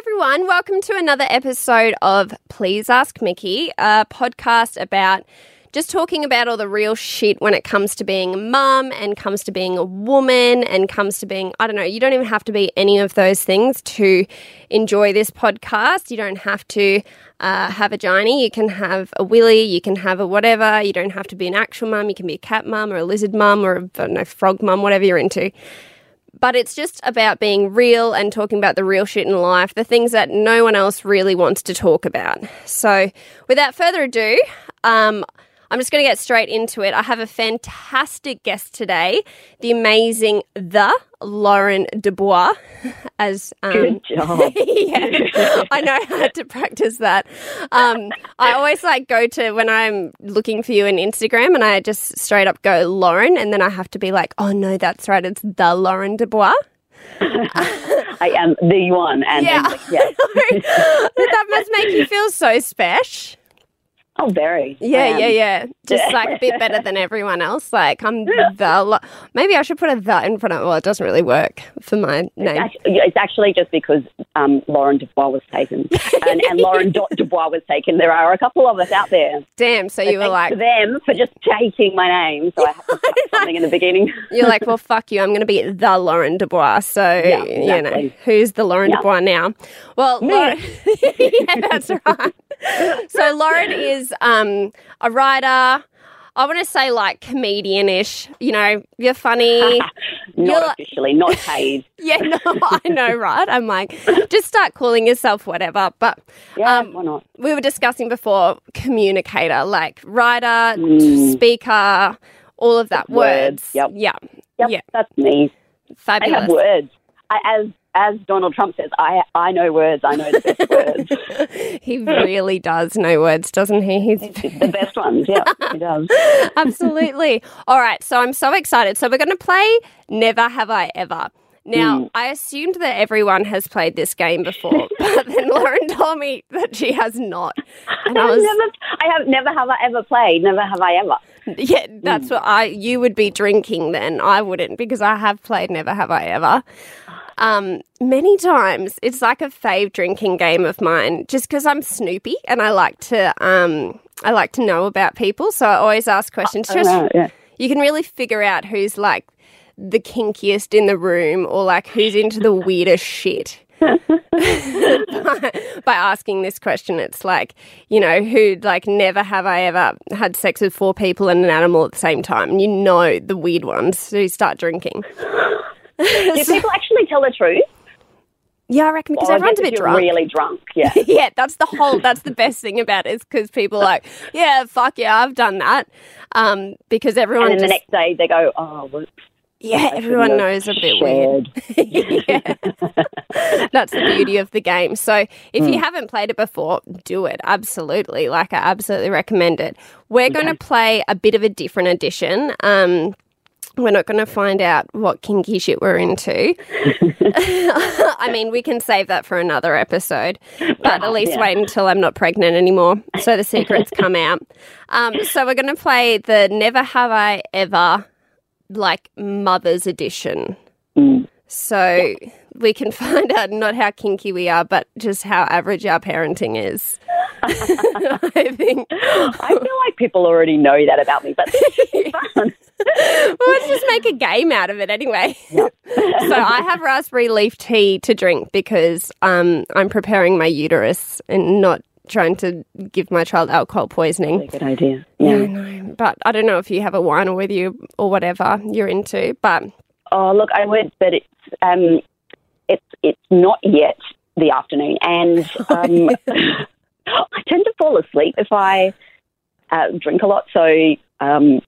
everyone. Welcome to another episode of Please Ask Mickey, a podcast about just talking about all the real shit when it comes to being a mum and comes to being a woman and comes to being, I don't know, you don't even have to be any of those things to enjoy this podcast. You don't have to uh, have a giny. You can have a willy. You can have a whatever. You don't have to be an actual mum. You can be a cat mum or a lizard mum or a I don't know, frog mum, whatever you're into but it's just about being real and talking about the real shit in life, the things that no one else really wants to talk about. So, without further ado, um, I'm just going to get straight into it. I have a fantastic guest today, the amazing the Lauren Dubois. As um, Good job. yeah, I know how to practice that. Um, I always like go to when I'm looking for you on Instagram, and I just straight up go Lauren, and then I have to be like, oh no, that's right, it's the Lauren Dubois. I am the one. And Yeah. and, yes. that must make you feel so special. Oh, very. Yeah, Um, yeah, yeah. Just like a bit better than everyone else. Like I'm the. Lo- Maybe I should put a the in front of. Well, it doesn't really work for my name. Actually, It's actually just because um, Lauren Dubois was taken, and, and Lauren Dubois was taken. There are a couple of us out there. Damn. So you were like, to them for just taking my name, so I have to put something in the beginning. you're like, well, fuck you. I'm going to be the Lauren Dubois. So Yeah, you know, who's the Lauren Yeah. Dubois now? Well, Lauren, yeah, that's right. So Lauren is um, a writer. I want to say like comedian-ish. You know, you're funny. not You're officially, not paid. Yeah, no, I know, right? I'm like, just start calling yourself whatever. But Yeah, um, why not? we were discussing before communicator, like writer, Mm. speaker, all of that. Words, Words. yep. Yeah. Yep, Yeah. that's me. Fabulous. I have words. I, as as Donald Trump says, I I know words. I know the best words, he really does know words, doesn't he? He's the best ones. Yeah, he does. Absolutely. All right. So I'm so excited. So we're going to play Never Have I Ever. Now, hmm. I assumed that everyone has played this game before, but then Lauren told me that she has not. And I was, never, I have never have I ever played. Never have I ever. yeah, that's hmm. what I, you would be drinking then. I wouldn't because I have played Never Have I Ever. Um, many times. It's like a fave drinking game of mine just because I'm Snoopy and I like to, um, I like to know about people. So I always ask questions. Don't Just yeah. you can really figure out who's like the kinkiest in the room or like who's into the weirdest shit. by, by asking this question, it's like, you know, who like never have I ever had sex with four people and an animal at the same time. And you know the weird ones who start drinking. Do people actually tell the truth? Yeah, I reckon because Or everyone's a bit drunk. Really drunk. Yeah. yeah, that's the whole. That's the best thing about it is because people are like, yeah, fuck yeah, I've done that. Um, because everyone and then the just, next day they go, oh, whoops. yeah, I everyone knows a bit weird. shared." yeah. That's the beauty of the game. So if you haven't played it before, do it. Absolutely. Like I absolutely recommend it. We're going to play a bit of a different edition. Um, we're not going to find out what kinky shit we're into. I mean, we can save that for another episode, but at least Yeah. wait until I'm not pregnant anymore so the secrets come out. Um, so we're going to play the Never Have I Ever, like Mother's Edition. Mm. So we can find out not how kinky we are, but just how average our parenting is. I think. I feel like people already know that about me, but it's fun. Well, let's just make a game out of it anyway. so I have raspberry leaf tea to drink because um, I'm preparing my uterus and not trying to give my child alcohol poisoning. Good idea. Yeah. know, but I don't know if you have a wine or whether you or whatever you're into. But Oh, look, I would, but it's um, it's it's not yet the afternoon, and um, I tend to fall asleep if I uh, drink a lot. So um,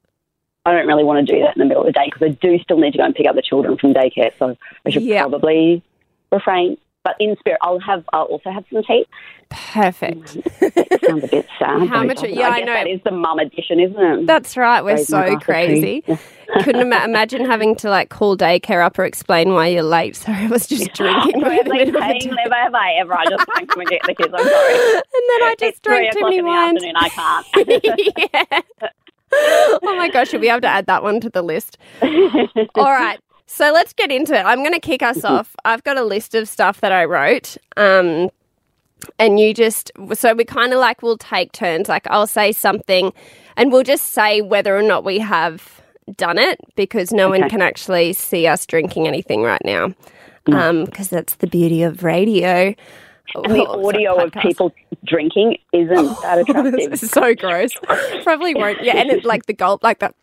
I don't really want to do that in the middle of the day because I do still need to go and pick up the children from daycare. So I should probably refrain. But in spirit, I'll have. I'll also have some tea. perfect. Sounds a bit sad. How much- yeah, I guess know. That is the mum edition, isn't it? That's right. We're so glass of tea. crazy. Yeah. Couldn't ima- imagine having to like call daycare up or explain why you're late. So I was just drinking by the middle of the never have I ever. I just can't come and get the kids. I'm sorry. And then I just drank too many wines. I can't. yeah. Oh my gosh, you'll be able to add that one to the list. All right. So let's get into it. I'm going to kick us off. I've got a list of stuff that I wrote. Um, and you just, so we kind of like we'll take turns. Like I'll say something and we'll just say whether or not we have done it because no one can actually see us drinking anything right now. Um, because that's the beauty of radio. And the Oh, audio sorry, of people drinking isn't that attractive. This is so gross. Probably won't. Yeah, and it, like the gulp, like that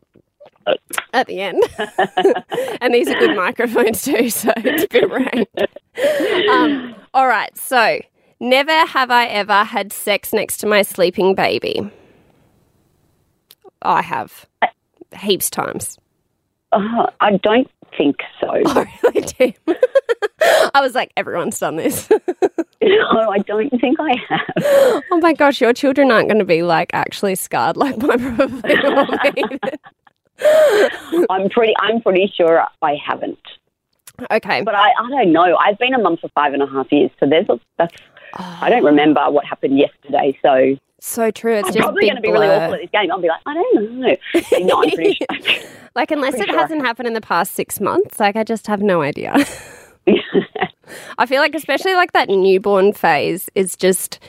at the end. and these are good microphones too, so it's a bit range. Um, all right, so never have I ever had sex next to my sleeping baby. I have heaps times. Oh, I don't think so. I really do. I was like, everyone's done this. no, I don't think I have. oh my gosh, your children aren't going to be like actually scarred like mine probably will be. I'm pretty. I'm pretty sure I haven't. okay. But I, I don't know. I've been a mum for five and a half years, so there's a, that's. I don't remember what happened yesterday, so So true. It's I'm just probably going to be really awful at this game. I'll be like, I don't know. no, I'm pretty sure. Like unless it sure. hasn't happened in the past six months, like I just have no idea. I feel like especially like that newborn phase is just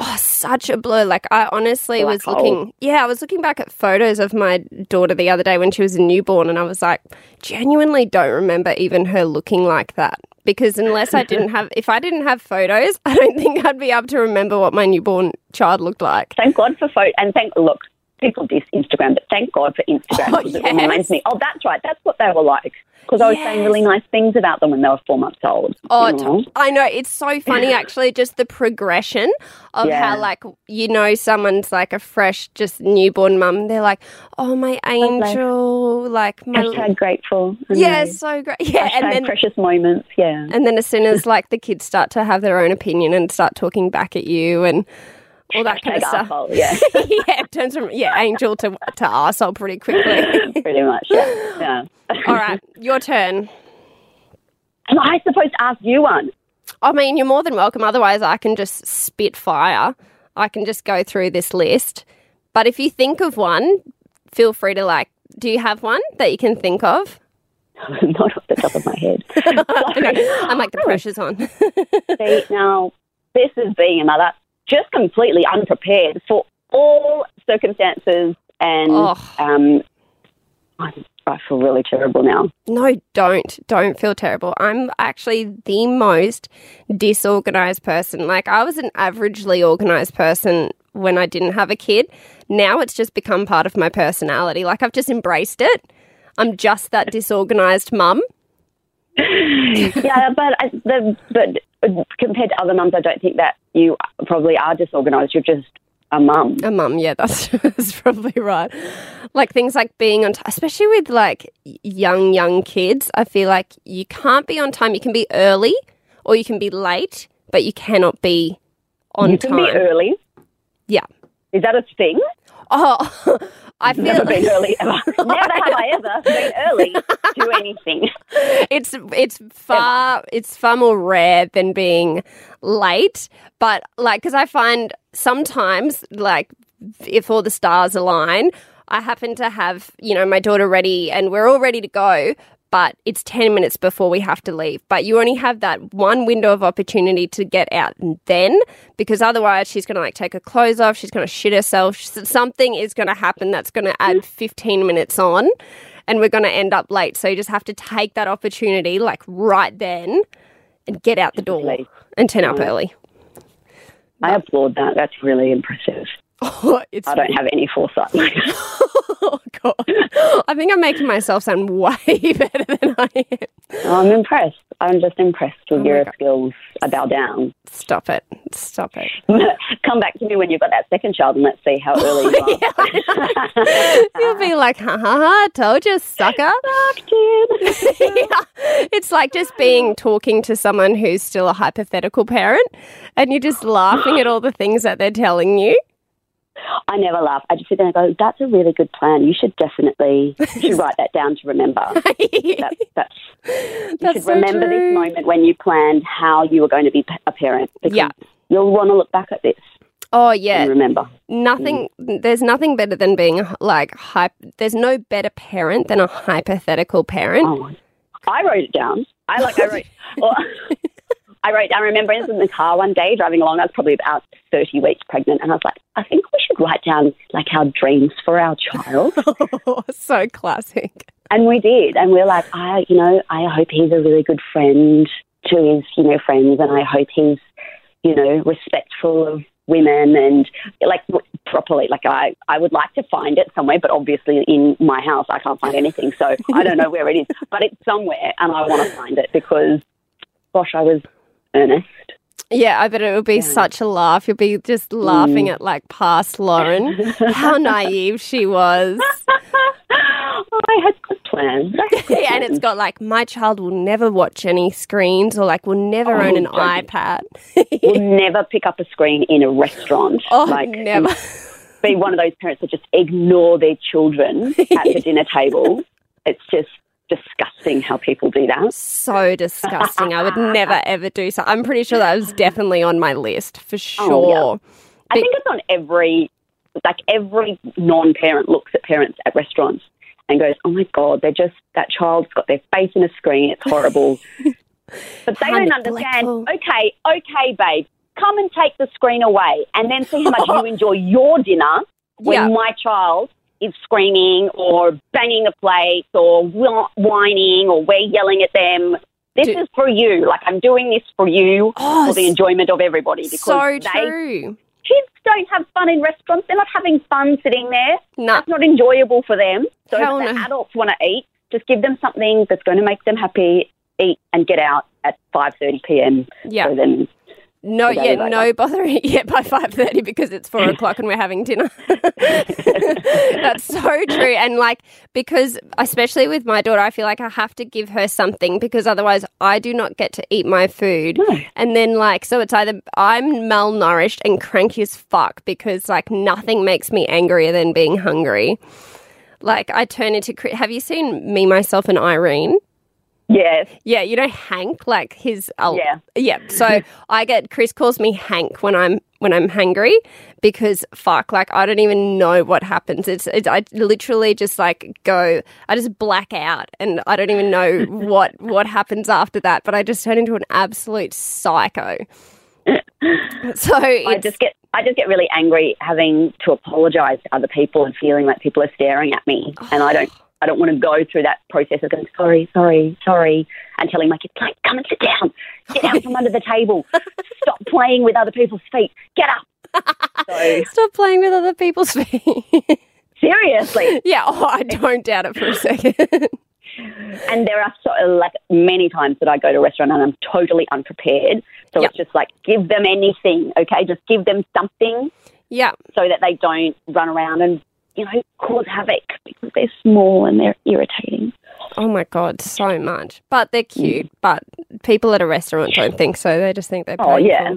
oh such a blur. Like I honestly Black was hole. looking yeah, I was looking back at photos of my daughter the other day when she was a newborn and I was like, genuinely don't remember even her looking like that. Because unless I didn't have if I didn't have photos, I don't think I'd be able to remember what my newborn child looked like. thank God for photo. And thank look, people diss Instagram, but thank God for Instagram Oh, because it reminds me. Oh, that's right. That's what they were like. Because I was saying really nice things about them when they were four months old. Oh, you know? t- I know. It's so funny, actually, just the progression of Yeah. how, like, you know, someone's like a fresh, just newborn mum. They're like, oh, my angel. Like, my. Hashtag grateful. Yeah, so great. Yeah. Hashtag And then. precious moments. Yeah. And then as soon as like the kids start to have their own opinion and start talking back at you and all that kind of stuff. arsehole, yeah. yeah, it turns from yeah, angel to to arsehole pretty quickly. Pretty much. Yeah. yeah. all right, your turn. Am I supposed to ask you one? I mean, you're more than welcome. Otherwise, I can just spit fire. I can just go through this list. But if you think of one, feel free to like. Do you have one that you can think of? Not off the top of my head. I'm like the oh. pressure's on. See, now, this is being another just completely unprepared for all circumstances, and Oh. um, I, I feel really terrible now. no, don't. Don't feel terrible. I'm actually the most disorganized person. Like I was an averagely organized person when I didn't have a kid. Now it's just become part of my personality. Like I've just embraced it. I'm just that disorganized mum. yeah, but I, the, but compared to other mums, I don't think that you probably are disorganised. You're just a mum. A mum, yeah, that's, that's probably right. Like things like being on time, especially with like young, young kids, I feel like you can't be on time. You can be early or you can be late, but you cannot be on time. you can be early. Yeah. Is that a thing? Oh, I feel Never been early ever. Never have I ever been early to anything. it's it's far it's far more rare than being late but like because i find sometimes like if all the stars align i happen to have you know my daughter ready and we're all ready to go but it's 10 minutes before we have to leave but you only have that one window of opportunity to get out then because otherwise she's going to like take her clothes off she's going to shit herself something is going to happen that's going to add mm. 15 minutes on and we're going to end up late. So you just have to take that opportunity, like right then, and get out the door and turn up mm. early. I applaud that. That's really impressive. Oh, it's I don't have any foresight. oh god, I think I'm making myself sound way better than I am. I'm impressed. I'm just impressed with Oh your God. skills. I bow down. Stop it, stop it. Come back to me when you've got that second child and let's see how early you are. You'll be like, ha ha ha, told you, sucker. yeah. It's like just being talking to someone who's still a hypothetical parent, and you're just laughing at all the things that they're telling you. I never laugh. I just sit there and go, that's a really good plan. You should definitely you should write that down to remember. That, that's, you That's should so remember true. this moment when you planned how you were going to be a parent. Because Yeah. You'll want to look back at this Oh yeah, and remember. nothing. Mm. There's nothing better than being like hype. There's no better parent than a hypothetical parent. Oh, I wrote it down. I like I wrote. Well, I wrote. I remember I was in the car one day driving along. I was probably about thirty weeks pregnant, and I was like, I think we should write down like our dreams for our child. so classic. And we did, and we are like, I, you know, I hope he's a really good friend to his, you know, friends, and I hope he's, you know, respectful of women and like properly. Like I, I would like to find it somewhere, but obviously in my house I can't find anything, so I don't know where it is. But it's somewhere, and I want to find it because, gosh, I was Yeah, I bet it would be yeah. such a laugh. You'll be just laughing mm. at like past Lauren, how naive she was. I had good plans. yeah, and it's got like my child will never watch any screens or like will never oh, own an iPad. will never pick up a screen in a restaurant. Oh, like never. Be one of those parents that just ignore their children at the dinner table. It's just disgusting how people do that. So disgusting. I would never ever do so. I'm pretty sure that was definitely on my list for sure. Oh, yeah. I think it's on every like every non-parent looks at parents at restaurants and goes, "Oh my god, they're just that child's got their face in a screen. It's horrible." but they don't understand. Okay, okay, babe, come and take the screen away, and then see how much you enjoy your dinner when yeah. my child is screaming or banging a plate or whining or we're yelling at them. This Do- is for you. Like I'm doing this for you oh, for the enjoyment of everybody. Because so true. Kids don't have fun in restaurants. They're not having fun sitting there. No. That's not enjoyable for them. So Hell if the no. adults want to eat, just give them something that's going to make them happy, eat and get out at 5.30 p.m. Yeah. So then no, yeah, no bothering yet by five thirty because it's four o'clock and we're having dinner. That's so true, and like because especially with my daughter, I feel like I have to give her something because otherwise I do not get to eat my food, no. and then like so it's either I'm malnourished and cranky as fuck because like nothing makes me angrier than being hungry. Like I turn into. Have you seen me, myself, and Irene? Yes. Yeah, you know Hank, like his. Uh, yeah. Yeah. So I get Chris calls me Hank when I'm when I'm hungry because fuck, like I don't even know what happens. It's, it's I literally just like go, I just black out, and I don't even know what what happens after that. But I just turn into an absolute psycho. so I just get I just get really angry having to apologize to other people and feeling like people are staring at me, and I don't I don't want to go through that process of going, sorry, sorry, sorry, and telling my kids, like, come and sit down. Get out from under the table. Stop playing with other people's feet. Get up. So, Stop playing with other people's feet. seriously. Yeah, oh, I don't doubt it for a second. and there are so, like many times that I go to a restaurant and I'm totally unprepared. So yep. it's just like, give them anything, okay? Just give them something. Yeah. So that they don't run around and you know, cause havoc because they're small and they're irritating. Oh my god, so much. But they're cute. Mm. But people at a restaurant don't think so. They just think they're. Painful. Oh yeah.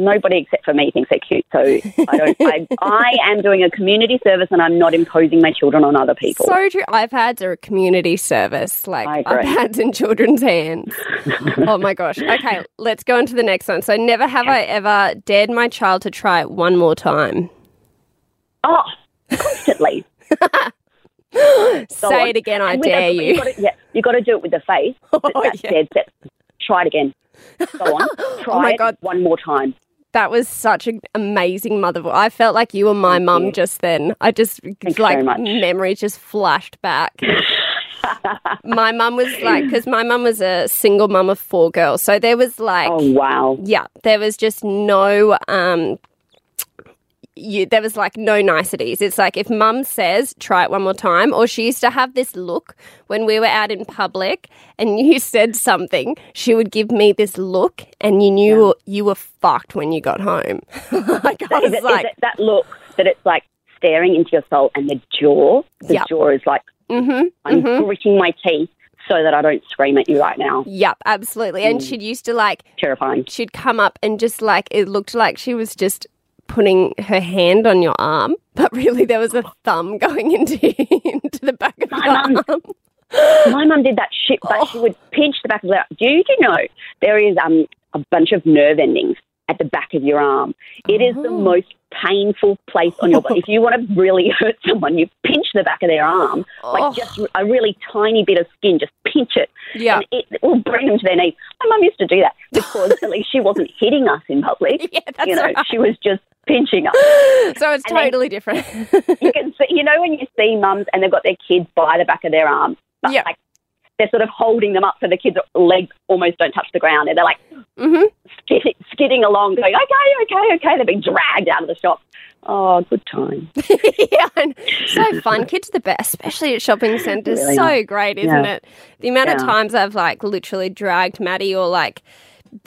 Nobody except for me thinks they're cute, so I don't. I, I am doing a community service, and I'm not imposing my children on other people. So true. iPads are a community service, like iPads in children's hands. oh my gosh. Okay, let's go on to the next one. So, never have I ever dared my child to try it one more time. Oh, constantly. Say it again, I dare you. you gotta, yeah, you got to do it with the face. Oh, that's yeah. dead set. Try it again. Go on. Try oh my God. one more time. That was such an amazing mother. I felt like you were my mum just then. I just Thanks like memories just flashed back. my mum was like, because my mum was a single mum of four girls, so there was like, oh wow, yeah, there was just no um, you, there was like no niceties. It's like if mum says, try it one more time, or she used to have this look when we were out in public and you said something, she would give me this look and you knew yeah. you were fucked when you got home. like, I was it, like, that look that it's like staring into your soul and the jaw, the yep. jaw is like, mm-hmm, I'm mm-hmm. gritting my teeth so that I don't scream at you right now. Yep, absolutely. And mm. she'd used to like terrifying. She'd come up and just like it looked like she was just putting her hand on your arm, but really there was a thumb going into into the back of my your arm. My mum did that shit, but oh. she would pinch the back of the. Do you, do you know there is um a bunch of nerve endings at the back of your arm. It is the Oh. most painful place on your body. if you want to really hurt someone, you pinch the back of their arm, Oh. like just a really tiny bit of skin, just pinch it. Yeah. And it will bring them to their knees. My mum used to do that because at least she wasn't hitting us in public. Yeah, that's you know, right. she was just pinching us. So it's And totally different. You can see, you know, when you see mums and they've got their kids by the back of their arm, but Yeah. like they're sort of holding them up so the kids' legs almost don't touch the ground, and they're like hmm skidding, skidding along, going, "Okay, okay, okay." They're being dragged out of the shop. Oh, good time. yeah, so fun. Kids are the best, especially at shopping centres. Really so great, isn't Yeah. it? The amount of times I've like literally dragged Maddie or like,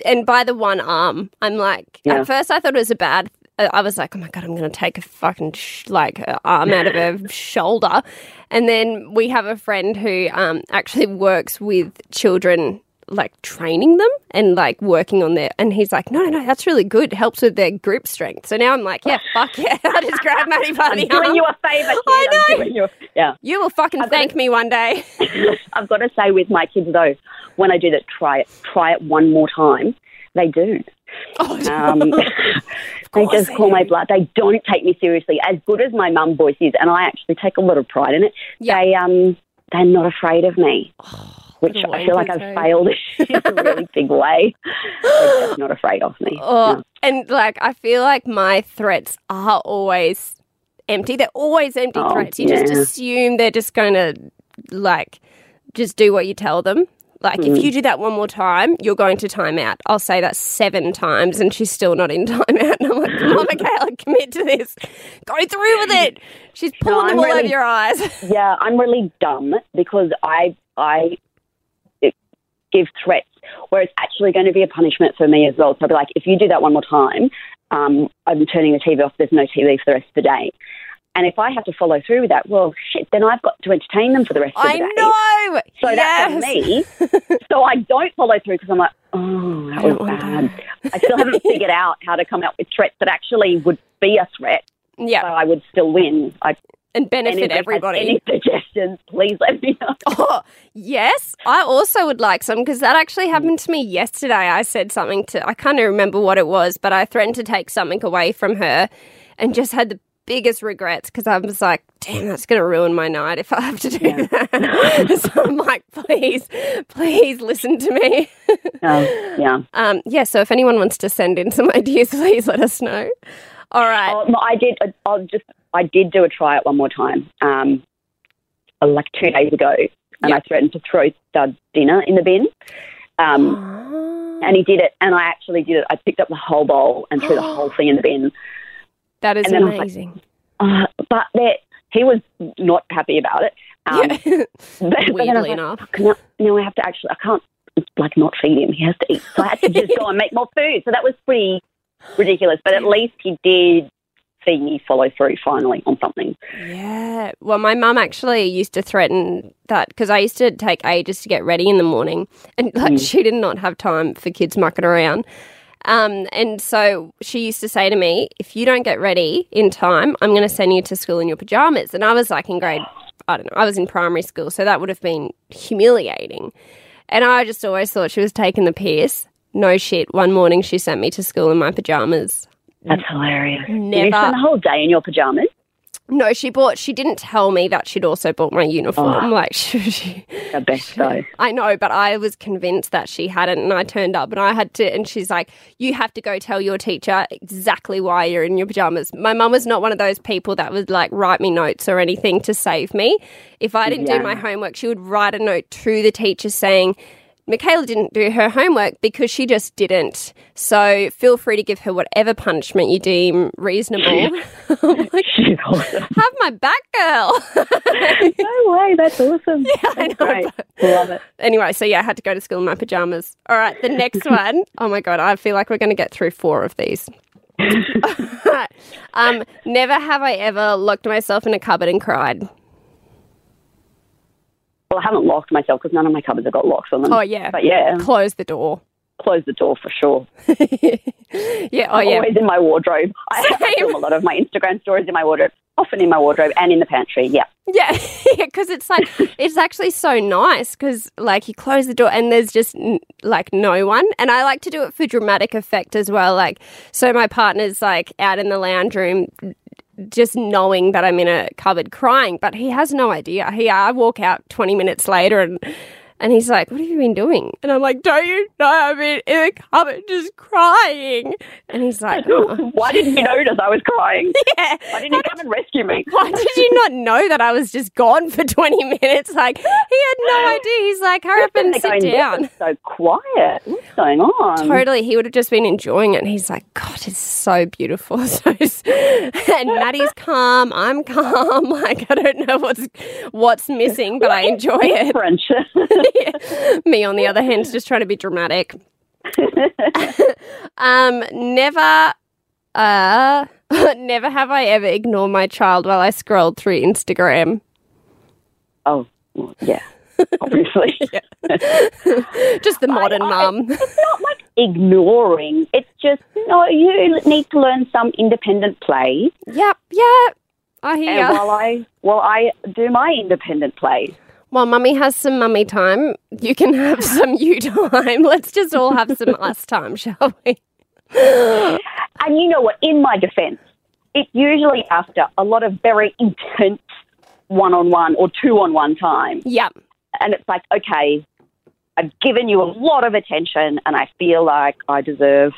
and by the one arm, I'm like, Yeah. at first I thought it was a bad. Uh, I was like, oh my god, I'm going to take a fucking sh- like uh, arm out of her shoulder, and then we have a friend who um, actually works with children. Like training them and like working on their, and he's like, no, no, no, that's really good. Helps with their grip strength. So now I'm like, yeah, fuck yeah, I just grabbed Maddie by I'm the doing you a favour. kid. I know. you a- yeah. You will fucking got thank it. me one day. I've got to say with my kids though, when I do that, try it, try it one more time. They do. Oh, Um, they just call my bluff. They don't take me seriously. As good as my mum voice is, and I actually take a lot of pride in it. Yeah. They um they're not afraid of me, which I feel like I've failed in a really big way. They're just not afraid of me. oh, No. and like I feel like my threats are always empty. They're always empty Oh, threats. You just assume they're just going to like just do what you tell them. Like Mm. if you do that one more time, you're going to time out. I'll say that seven times, and she's still not in time out. And I'm like, come on, Michaela, commit to this. Go through with it. She's pulling them I'm all over your eyes. Yeah, I'm really dumb because I I give threats where it's actually going to be a punishment for me as well. So I'll be like, if you do that one more time, um, I'm turning the TV off. There's no TV for the rest of the day. And if I have to follow through with that, well, shit, then I've got to entertain them for the rest of the I day. I know. So that's on yes. me. so I don't follow through because I'm like, oh, that was bad. I still haven't figured out how to come out with threats that actually would be a threat, Yeah, so I would still win. I, and benefit everybody. Any suggestions, please let me know. Oh, yes. I also would like some because that actually hmm. happened to me yesterday. I said something to, I can't remember what it was, but I threatened to take something away from her and just had the biggest regrets because I was like, damn, that's going to ruin my night if I have to do Yeah. that. so I'm like, please, please listen to me. Um, yeah. um, yeah, so if anyone wants to send in some ideas, please let us know. All right. Oh, no, I did. I'll just. I did do a try it one more time. Um, uh, like two days ago, and Yeah. I threatened to throw Stud's dinner in the bin. Um, Oh. and he did it, and I actually did it. I picked up the whole bowl and threw the whole thing in the bin. That is then like, amazing. Uh, but there, he was not happy about it. Um, yeah. but- but then I was Weirdly like, enough. "Fuck, no, no, I have to actually. I can't like not feed him. He has to eat. So I had to just go and make more food. So that was pretty ridiculous. But at least he did see me follow through finally on something. Yeah. Well, my mum actually used to threaten that because I used to take ages to get ready in the morning, and like she did not have time for kids mucking around. Um, and so she used to say to me, "If you don't get ready in time, I'm going to send you to school in your pajamas." And I was like in grade, I don't know, I was in primary school, so that would have been humiliating. And I just always thought she was taking the piss. No shit. One morning she sent me to school in my pajamas. That's hilarious. Never. You Never. spend the whole day in your pajamas. No, she bought. She didn't tell me that she'd also bought my uniform. Oh. Like she, she, The best though. I know, but I was convinced that she hadn't, and I turned up, and I had to. And she's like, "You have to go tell your teacher exactly why you're in your pajamas." My mum was not one of those people that would like write me notes or anything to save me. If I didn't Yeah. do my homework, she would write a note to the teacher saying. Michaela didn't do her homework because she just didn't. So feel free to give her whatever punishment you deem reasonable. Like, have my back, girl. no way. That's awesome. I That's know, great. Love it. anyway, so yeah, I had to go to school in my pajamas. All right, the next one. Oh my god, I feel like we're going to get through four of these. um, never have I ever locked myself in a cupboard and cried. Well, I haven't locked myself because none of my cupboards have got locks on them. Oh yeah, But yeah. close the door. close the door for sure. yeah. Oh, yeah. Always in my wardrobe. I, I Same. film a lot of my Instagram stories in my wardrobe, often in my wardrobe and in the pantry. Yeah. Yeah, because it's like it's actually so nice because like you close the door and there's just like no one, and I like to do it for dramatic effect as well. Like, so my partner's like out in the lounge room, just knowing that I'm in a cupboard crying, but he has no idea. He, I walk out 20 minutes later and. And he's like, "What have you been doing?" And I'm like, "Don't you know I've been in the cupboard just crying?" And he's like, "Oh, Why didn't you notice I was crying? yeah." Why didn't you come and rescue me? Why did you not know that I was just gone for 20 minutes? Like, he had no idea. He's like, hurry up and sit going, "This down. so quiet. What's going on? Totally. He would have just been enjoying it. And he's like, God, it's so beautiful. So, and Maddie's calm. I'm calm. Like, I don't know what's what's missing, but I enjoy it. French. Me, on the other hand, is just trying to be dramatic. um, never, uh, never have I ever ignored my child while I scrolled through Instagram. oh, yeah. Obviously. Just the modern I- mum. It's not like ignoring. It's just, no, you need to learn some independent play. Yep, yep. I hear. And while I, while I do my independent play. While mummy has some mummy time, you can have some you time. Let's just all have some us time, shall we? And you know what? In my defense, it's usually after a lot of very intense one on one or two on one time. Yep. And it's like, okay, I've given you a lot of attention and I feel like I deserve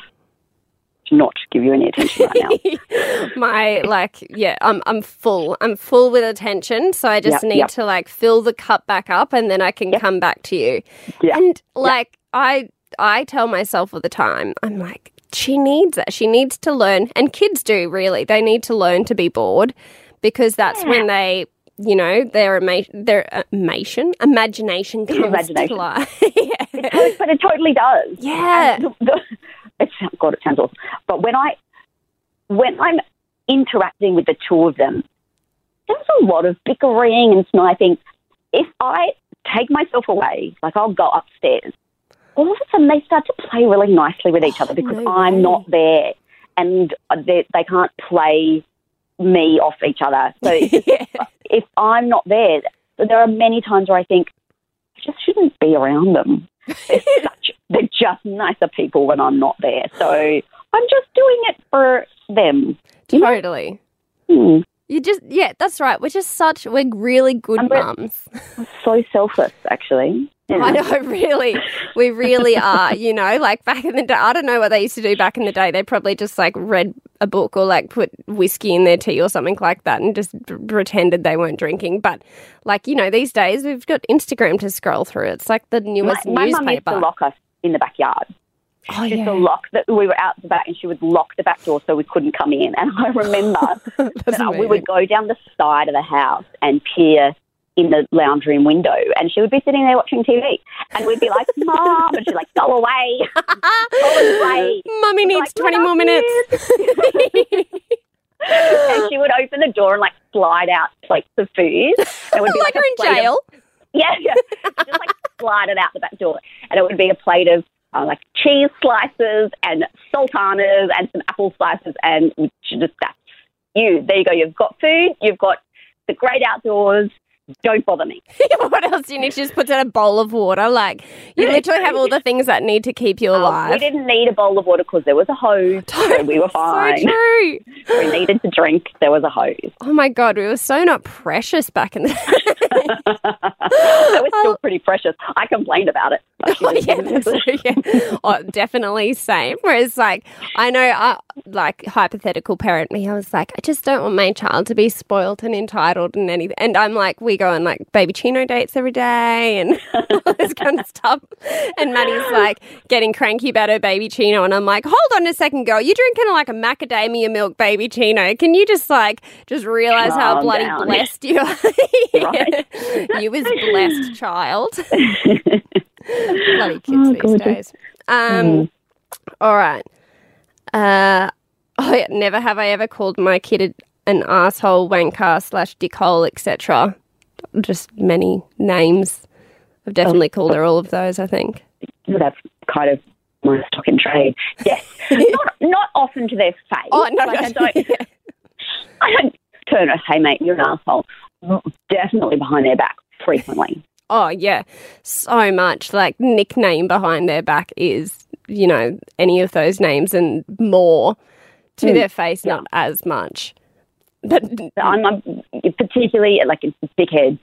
to not give you any attention right now. My like, yeah, I'm I'm full. I'm full with attention, so I just Yep, need yep. to like fill the cup back up, and then I can come back to you. Yeah. And like, I I tell myself all the time, I'm like, she needs that. She needs to learn, and kids do really. They need to learn to be bored because that's when they. You know their ima- their uh, imagination imagination comes to Imagination. life. yeah. but it totally does. Yeah. The, it's, God, it sounds awful. But when I, when I'm interacting with the two of them, there's a lot of bickering and sniping. If I take myself away, like I'll go upstairs, all of a sudden they start to play really nicely with each oh, other because no I'm way. not there and they, they can't play me off each other. So yeah. if I'm not there, there are many times where I think just shouldn't be around them. They're such, they're just nicer people when I'm not there. So I'm just doing it for them. Totally. Hmm. You just yeah, that's right. We're just such we're really good mums. So selfless, actually. I hmm. know, really. We really are, you know, like back in the day I don't know what they used to do back in the day. They probably just like read a book or like put whiskey in their tea or something like that and just pretended they weren't drinking. But like, you know, these days we've got Instagram to scroll through. It's like the My, newest my mum used newspaper. to lock us in the backyard. oh, She used yeah. to lock that we were out the back, and she would lock the back door so we couldn't come in. And I remember that we would go down the side of the house and peer in the lounge room window, and she would be sitting there watching TV, and we'd be like, "Mom," and she's like, "Go away." Go away. Mummy needs Like, 20 more minutes. and she would open the door and like slide out plates of food. It would be like like, we're in plate of- jail. yeah, yeah. Just like slide it out the back door, and it would be a plate of uh, like cheese slices and sultanas and some apple slices, and just that's you. There you go. You've got food. You've got the great outdoors. Don't bother me. what else do you need? She just puts in a bowl of water. Like you literally have all the things that need to keep you Um, alive. we didn't need a bowl of water because there was a hose, so we were fine. So true. we needed to drink. There was a hose. Oh my god, we were so not precious back in the that was still pretty precious. I complained about it. Oh, yeah, yeah. Oh, definitely same. Whereas, like, I know, I, like, hypothetical parent me, I was like, I just don't want my child to be spoilt and entitled and anything. And I'm like, we go on like baby chino dates every day and all this kind of stuff. And Maddie's like getting cranky about her baby chino, and I'm like, hold on a second, girl, you're drinking like a macadamia milk baby chino. Can you just like just realize how bloody down. blessed you are? You was blessed, child. Bloody kids Oh, these gorgeous. days. Um, all right. Uh, oh, yeah, never have I ever called my kid a- an asshole, wanker, slash dickhole, etc. Just many names. I've definitely called her all of those. I think. that's kind of my stock in trade. Yes, not not often to their face. Oh no, Like, no. I don't. I don't turn and hey mate, you're an asshole. Definitely behind their back frequently. Oh yeah, so much. Like nickname behind their back is, you know, any of those names and more. To Mm, their face, not as much. But I'm, I'm particularly like it's dickheads.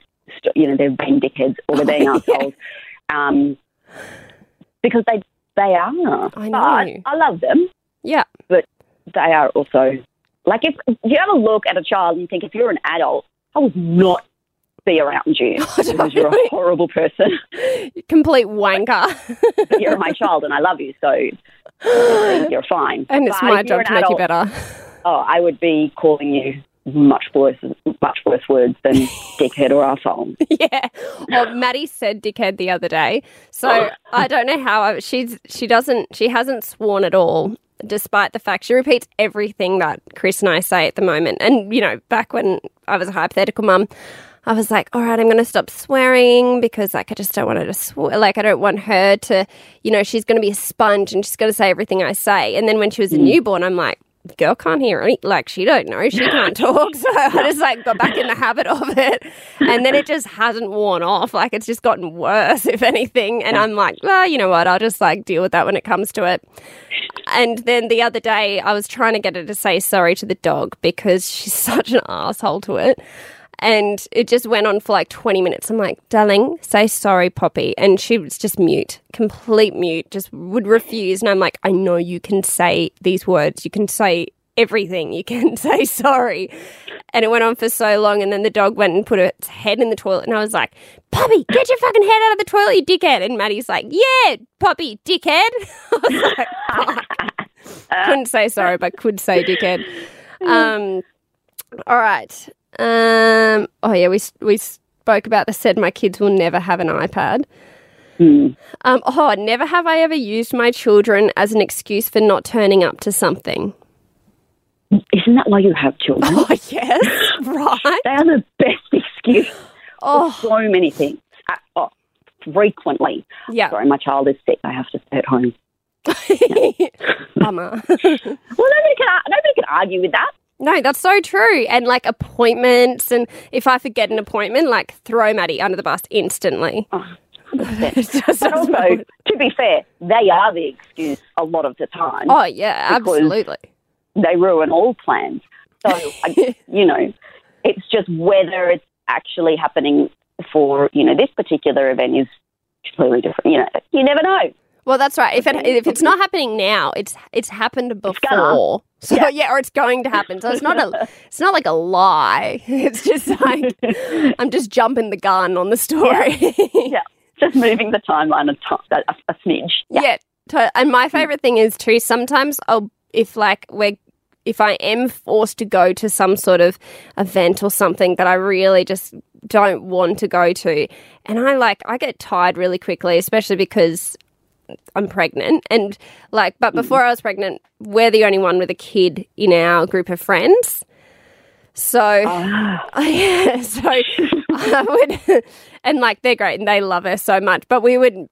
You know, they're being dickheads or they're being Yeah. assholes, um, because they they are. I But know. I love them. yeah, But they are also like if, you ever look at a child and think if you're an adult, I would not be around you because you're a horrible person. complete wanker. but you're my child and I love you, so you're fine. and it's But my job to an make you better. Oh, I would be calling you much worse, much worse words than dickhead or asshole. yeah. Well, Maddie said dickhead the other day. So oh. I don't know how I, she's she doesn't she hasn't sworn at all, despite the fact she repeats everything that Chris and I say at the moment. And you know, back when I was a hypothetical mum. I was like, all right, I'm going to stop swearing because, like, I just don't want her to swear. Like, I don't want her to, you know, she's going to be a sponge and she's going to say everything I say. And then when she was a hmm. newborn, I'm like, girl can't hear any, like, she don't know, she can't talk. So I just like got back in the habit of it, and then it just hasn't worn off. Like, it's just gotten worse, if anything. And I'm like, well, you know what? I'll just like deal with that when it comes to it. And then the other day, I was trying to get her to say sorry to the dog because she's such an asshole to it. And it just went on for like 20 minutes. I'm like, darling, say sorry, Poppy. And she was just mute, complete mute, just would refuse. And I'm like, I know you can say these words. You can say everything. You can say sorry. And it went on for so long. And then the dog went and put its head in the toilet. And I was like, Poppy, get your fucking head out of the toilet, you dickhead. And Maddie's like, yeah, Poppy, dickhead. I was like, fuck. Couldn't say sorry, but could say dickhead. Um, all right. Um, oh yeah, we we spoke about the said my kids will never have an iPad. Hmm. Um, oh, never have I ever used my children as an excuse for not turning up to something. Isn't that why you have children? Oh yes, right. They are the best excuse Oh for so many things. Uh, oh, frequently. yeah, Sorry, my child is sick. I have to stay at home. bummer. Well, nobody can nobody can argue with that. No, that's so true. And like appointments, and if I forget an appointment, like throw Maddie under the bus instantly. Oh, But also, to be fair, they are the excuse a lot of the time. oh yeah, absolutely. They ruin all plans. So, I, you know, it's just whether it's actually happening for, you know, this particular event is completely different. You know, you never know. Well, that's right. If it if it's not happening now, it's it's happened before. So yeah. Yeah. or it's going to happen. So it's not a it's not like a lie. It's just like I'm just jumping the gun on the story. Yeah. Just moving the timeline a, t- a, a smidge. yeah. to- and my hmm. favorite thing is too. Sometimes I'll if like we're if I am forced to go to some sort of event or something that I really just don't want to go to, and I like I get tired really quickly, especially because I'm pregnant. And like but hmm. before I was pregnant we're the only one with a kid in our group of friends. So ah. yeah so I would and like they're great and they love her so much. But we would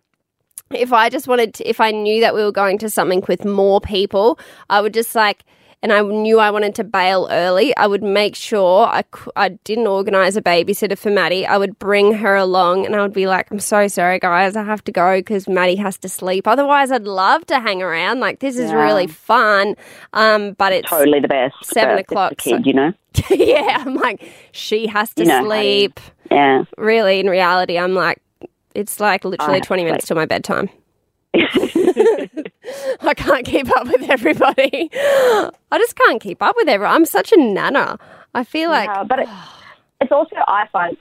if I just wanted to if I knew that we were going to something with more people I would just like and I knew I wanted to bail early, I would make sure I, I didn't organise a babysitter for Maddie. I would bring her along and I would be like, I'm so sorry, guys, I have to go because Maddie has to sleep. Otherwise, I'd love to hang around. Like, this is Yeah. really fun. Um, but it's, Totally the best. Seven o'clock, kid, so- you know? yeah, I'm like, she has to You know, sleep. Yeah. Really, in reality, I'm like, it's like literally have 20 minutes till my bedtime. I can't keep up with everybody. I just can't keep up with everyone. I'm such a nana. I feel like but it, it's also I find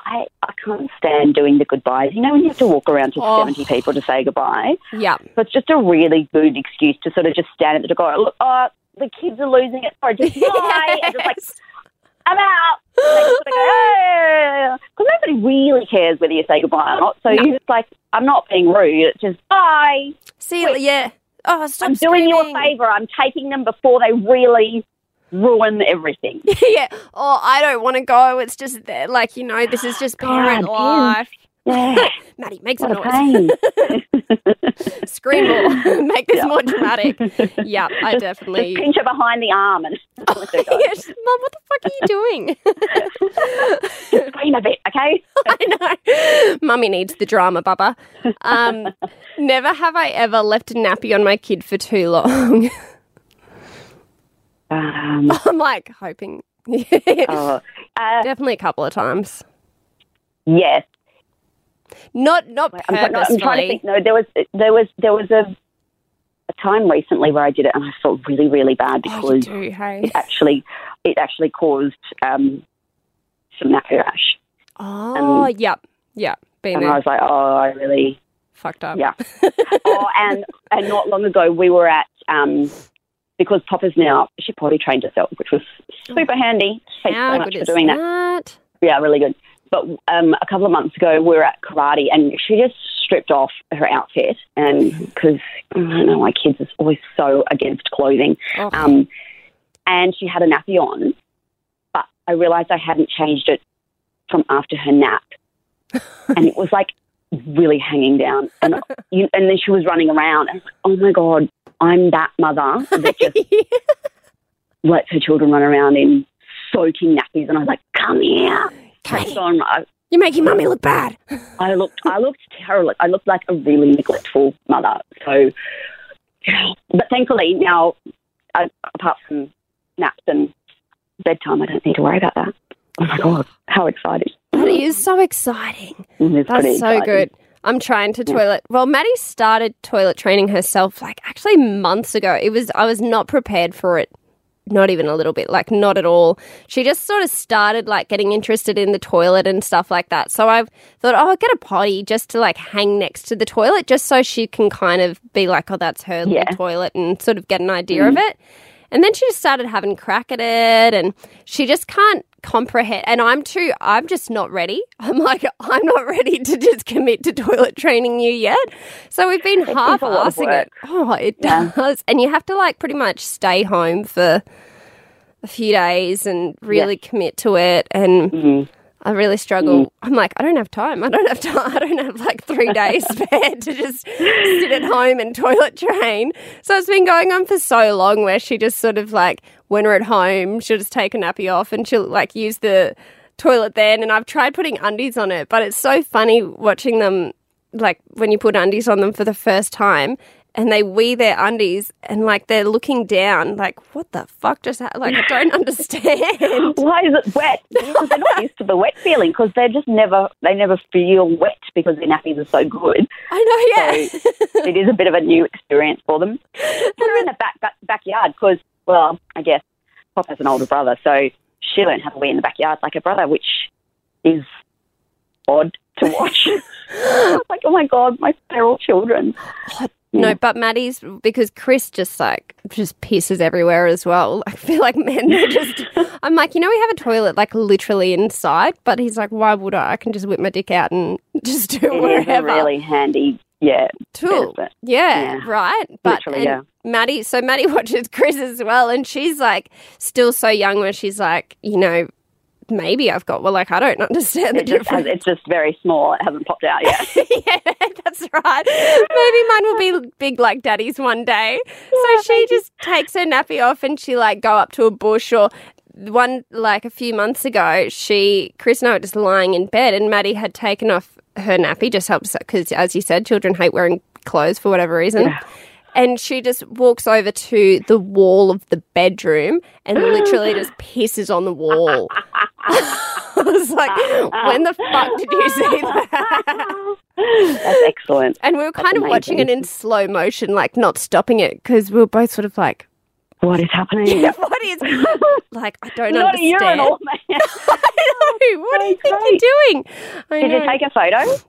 I I can't stand doing the goodbyes. You know when you have to walk around to Oh. seventy people to say goodbye. yeah. So it's just a really good excuse to sort of just stand at the door. Look, oh, the kids are losing it. Sorry, just bye. And just like Yes. I'm out. Because nobody really cares whether you say goodbye or not. So you're just like, I'm not being rude. It's just bye. See, yeah. Oh, stop I'm doing you a favour. I'm taking them before they really ruin everything. yeah. Oh, I don't want to go. It's just like you know, this is just God, parent kids. life. Yeah, Maddie, make some what noise. Scream more. make this Yeah. more dramatic. Yeah, I definitely. Just pinch her behind the arm and let her go. Yes, Mum, what the fuck are you doing? Scream a bit, okay? I know. Mummy needs the drama, Bubba. Um, never have I ever left a nappy on my kid for too long. Um, I'm like hoping. oh, uh, Definitely a couple of times. yes. Not not I'm, I'm trying to think. No, there was there was there was a a time recently where I did it and I felt really really bad Oh, because do, hey. it actually it actually caused um, some nappy rash, Oh, yep, yep. Been and I was like, oh, I really Fucked up. yeah. oh, and and not long ago we were at um, because Popper's now she potty trained herself, which was super handy. Thanks How so much for doing that. that? Yeah, really good. But um, a couple of months ago, we were at karate, and she just stripped off her outfit, and because I don't know, my kids is always so against clothing. Oh. Um, and she had a nappy on, but I realised I hadn't changed it from after her nap, and it was like really hanging down, and you, and then she was running around, and like, oh my god, I'm that mother that just lets her children run around in soaking nappies, and I was like, come here. On. I, You're making mummy look bad. I looked, I looked terrible. I looked like a really neglectful mother. So, but thankfully now, uh, apart from naps and bedtime, I don't need to worry about that. Oh my god, how exciting! That is so exciting. That's so exciting. good. I'm trying to toilet. Well, Maddie started toilet training herself like actually months ago. It was I was not prepared for it. Not even a little bit, like not at all. She just sort of started like getting interested in the toilet and stuff like that. So I thought, oh, I'll get a potty just to like hang next to the toilet, just so she can kind of be like, oh, that's her Yeah. little toilet and sort of get an idea of mm-hmm. it. And then she just started having crack at it and she just can't comprehend and I'm too I'm just not ready. I'm like I'm not ready to just commit to toilet training you yet. So we've been half assing it. Oh, it Yeah. does. And you have to like pretty much stay home for a few days and really commit to it and Mhm. I really struggle. Mm. I'm like, I don't have time. I don't have time. I don't have like three days spare to just sit at home and toilet train. So it's been going on for so long where she just sort of like, when we're at home, she'll just take a nappy off and she'll like use the toilet then. And I've tried putting undies on it, but it's so funny watching them like when you put undies on them for the first time and they wee their undies and like they're looking down like what the fuck just happened like i don't understand Why is it wet? Because they're not used to the wet feeling. Because they're just never, they never feel wet because their nappies are so good. i know yeah it is a bit of a new experience for them. Her in the back, back backyard because, well, I guess Pop has an older brother, so she learned how to wee in the backyard like her brother, which is odd to watch. Like, oh my god, my feral children. Oh, No, but Maddie's because Chris just like just pisses everywhere as well. I feel like men are just. I'm like, you know, we have a toilet like literally inside, but he's like, why would I? I can just whip my dick out and just do It whatever. really handy, yeah, tool. Yeah, Yeah. right. But Literally, and Maddie, so Maddie watches Chris as well, and she's like still so young where she's like, you know, maybe I've got well, like I don't understand the It just has, difference. it's just very small. It hasn't popped out yet. yeah, that's right. Maybe mine will be big like daddy's one day. so she just takes her nappy off and she like go up to a bush or one like a few months ago, she Chris and I were just lying in bed and Maddie had taken off her nappy, just helps because as you said, children hate wearing clothes for whatever reason. Yeah. And she just walks over to the wall of the bedroom and literally just pisses on the wall. I was like, when the fuck did you see that? That's excellent. And we were kind of amazing. watching it in slow motion, like not stopping it, because we were both sort of like, What is happening? what is, like, I don't Not a understand. urinal, man. I know. What do you think great. you're doing? I Did you take a photo?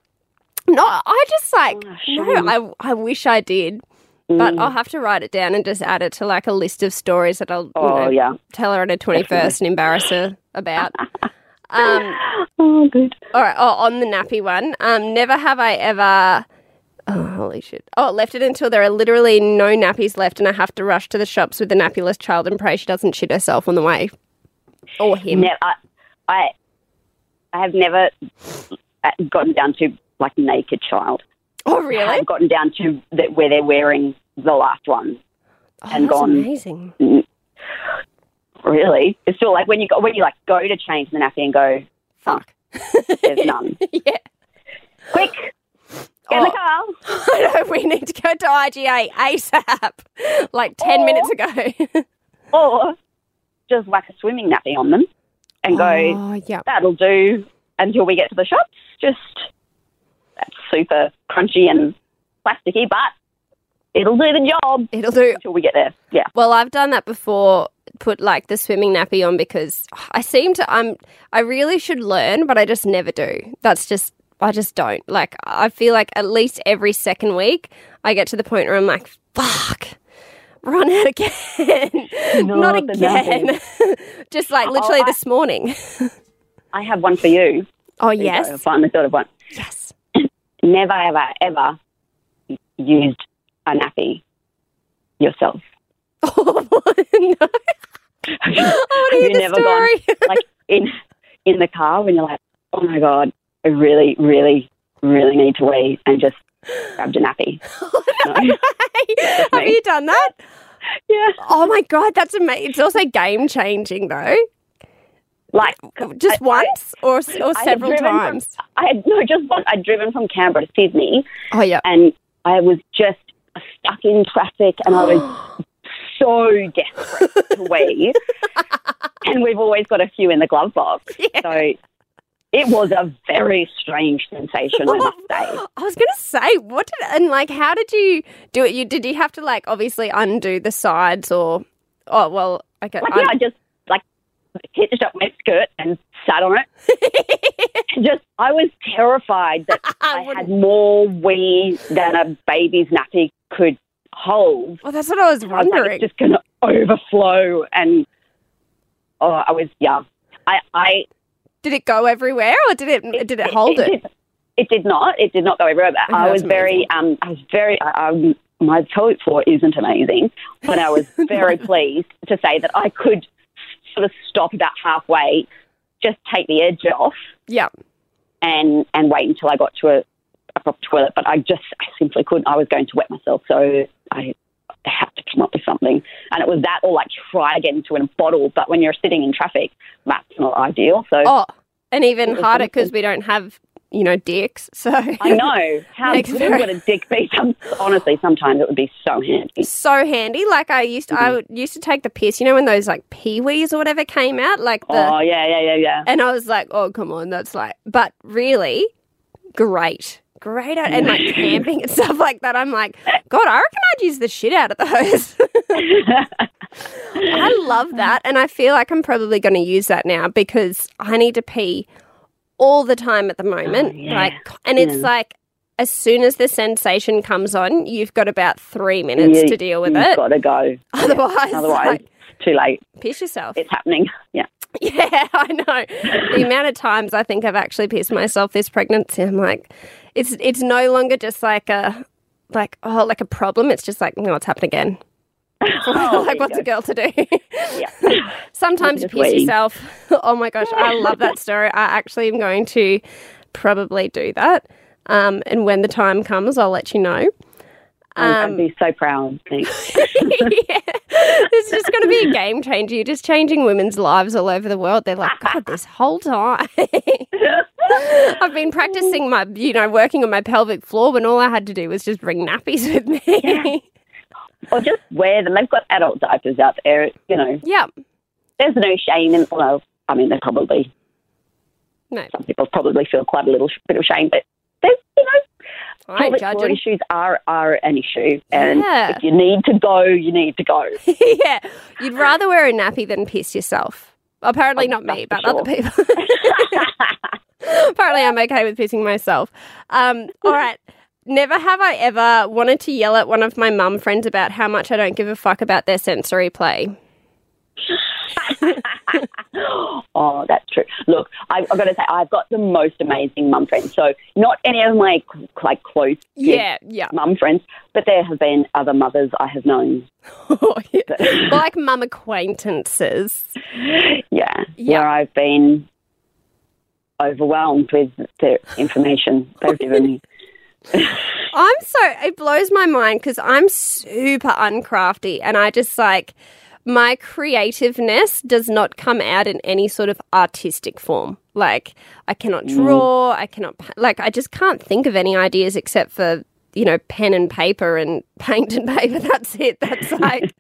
No, I just like, Oh, no. I, I wish I did. But Mm. I'll have to write it down and just add it to like a list of stories that I'll you Oh, know, yeah. tell her at her 21st and embarrass her about. Um, Oh, good. All right. Oh, on the nappy one. Um, never have I ever. Oh, holy shit. Oh, left it until there are literally no nappies left and I have to rush to the shops with the nappyless child and pray she doesn't shit herself on the way. Or him. Ne- I, I, I have never uh, gotten down to like naked child. Oh, really? Have gotten down to that where they're wearing the last one. Oh, and that's gone- amazing. Mm-hmm. Really, it's still like when you go when you like go to change the nappy and go, Fuck. there's none. yeah. Quick, get in the Oh. car. I know, we need to go to IGA ASAP, like 10 Or- minutes ago. Or just whack a swimming nappy on them and go, oh, yeah. that'll do until we get to the shops. Just that's super crunchy and plasticky, but it'll do the job It'll do. until we get there. Yeah. Well, I've done that before. Put like the swimming nappy on because I seem to. I'm. I really should learn, but I just never do. That's just. I just don't. Like I feel like at least every second week I get to the point where I'm like, fuck. Run out again. Not Not again. just like oh, literally I- this morning. I have one for you. Oh, you go. I yes. finally thought of one. Yes. Never, ever, ever used a nappy yourself. Oh, no. I want to hear you never story. like in in the car when you're like, oh my god, I really, really, really need to wee, and just grabbed a nappy. Oh, no. Have you done that? yeah, Oh my god, that's amazing. It's also game changing though. Like Just I- once or or several driven from- times. I had no, just once. I'd driven from Canberra to Sydney, Oh yeah. and I was just stuck in traffic, and I was so desperate to wee. and we've always got a few in the glove box, Yeah. so. It was a very strange sensation, I must say. I was gonna say, what did and like how did you do it? You did you have to like obviously undo the sides or oh well okay. Like, yeah, I just hitched up my skirt and sat on it. just, I was terrified that I I had more wee than a baby's nappy could hold. well, that's what I was I was like, wondering. it's just going to overflow, and oh, I was yeah. I, I did it go everywhere or did it, did it hold it? Did, it did not. It did not go everywhere. But I was very, um, I was very. I, I, my pelvic floor isn't amazing, but I was very pleased to say that I could sort of stop about halfway, just take the edge off, Yeah. and and wait until I got to a, a proper toilet. But I just, I simply couldn't. I was going to wet myself, so I had to come up with something. And it was that, or like try to get into a bottle. But when you're sitting in traffic, that's not ideal. So Oh, and even harder because we don't have you know dicks. So I know how good very- would a dick be. Some, honestly, sometimes it would be so handy. so handy. Like I used, to, I Mm-hmm. would, used to take the piss. You know when those like pee wees or whatever came out, like the, oh yeah, yeah, yeah, yeah. and I was like, oh come on, that's like, but really, great, great, and like camping and stuff like that. I'm like, God, I reckon I'd use the shit out of those. I love that, and I feel like I'm probably going to use that now because I need to pee all the time at the moment. Oh, yeah. Like, and it's Yeah. like. As soon as the sensation comes on, you've got about three minutes You- to deal with You've it. got to go. Otherwise, Otherwise, like, too late. piss yourself. It's happening. Yeah. Yeah, I know. the amount of times I think I've actually pissed myself this pregnancy, I'm like, it's it's no longer just like a like oh like a problem. It's just like no, it's happened again. Oh, like what's you a girl to do? Yeah. Sometimes you piss wait. yourself. oh my gosh, I love that story. I actually am going to probably do that. Um, and when the time comes, I'll let you know. I'd Um, be so proud. Thanks. yeah. It's just going to be a game changer. You're just changing women's lives all over the world. They're like, God, this whole time. I've been practicing my, you know, working on my pelvic floor when all I had to do was just bring nappies with me. Or just wear them. They've got adult diapers out there. You know, yeah. there's no shame in. Well, I mean, they probably No, some people probably feel quite a little bit of shame, but there's you know I pelvic floor issues are are an issue, and Yeah. if you need to go, you need to go. yeah. You'd rather wear a nappy than piss yourself. Apparently Oh, not me, but for other people. Apparently I'm okay with pissing myself. Um, all right. Never have I ever wanted to yell at one of my mum friends about how much I don't give a fuck about their sensory play. oh, that's true. Look, I've, I've got to say, I've got the most amazing mum friends. So not any of my like close Yeah, yeah. mum friends, but there have been other mothers I have known. Oh, yeah. like mum acquaintances. Yeah, Yeah. where I've been overwhelmed with the information they've given me. I'm so it blows my mind because I'm super uncrafty and I just like my creativeness does not come out in any sort of artistic form. Like I cannot mm. draw, I cannot like I just can't think of any ideas except for you know pen and paper and paint and paper. That's it. That's like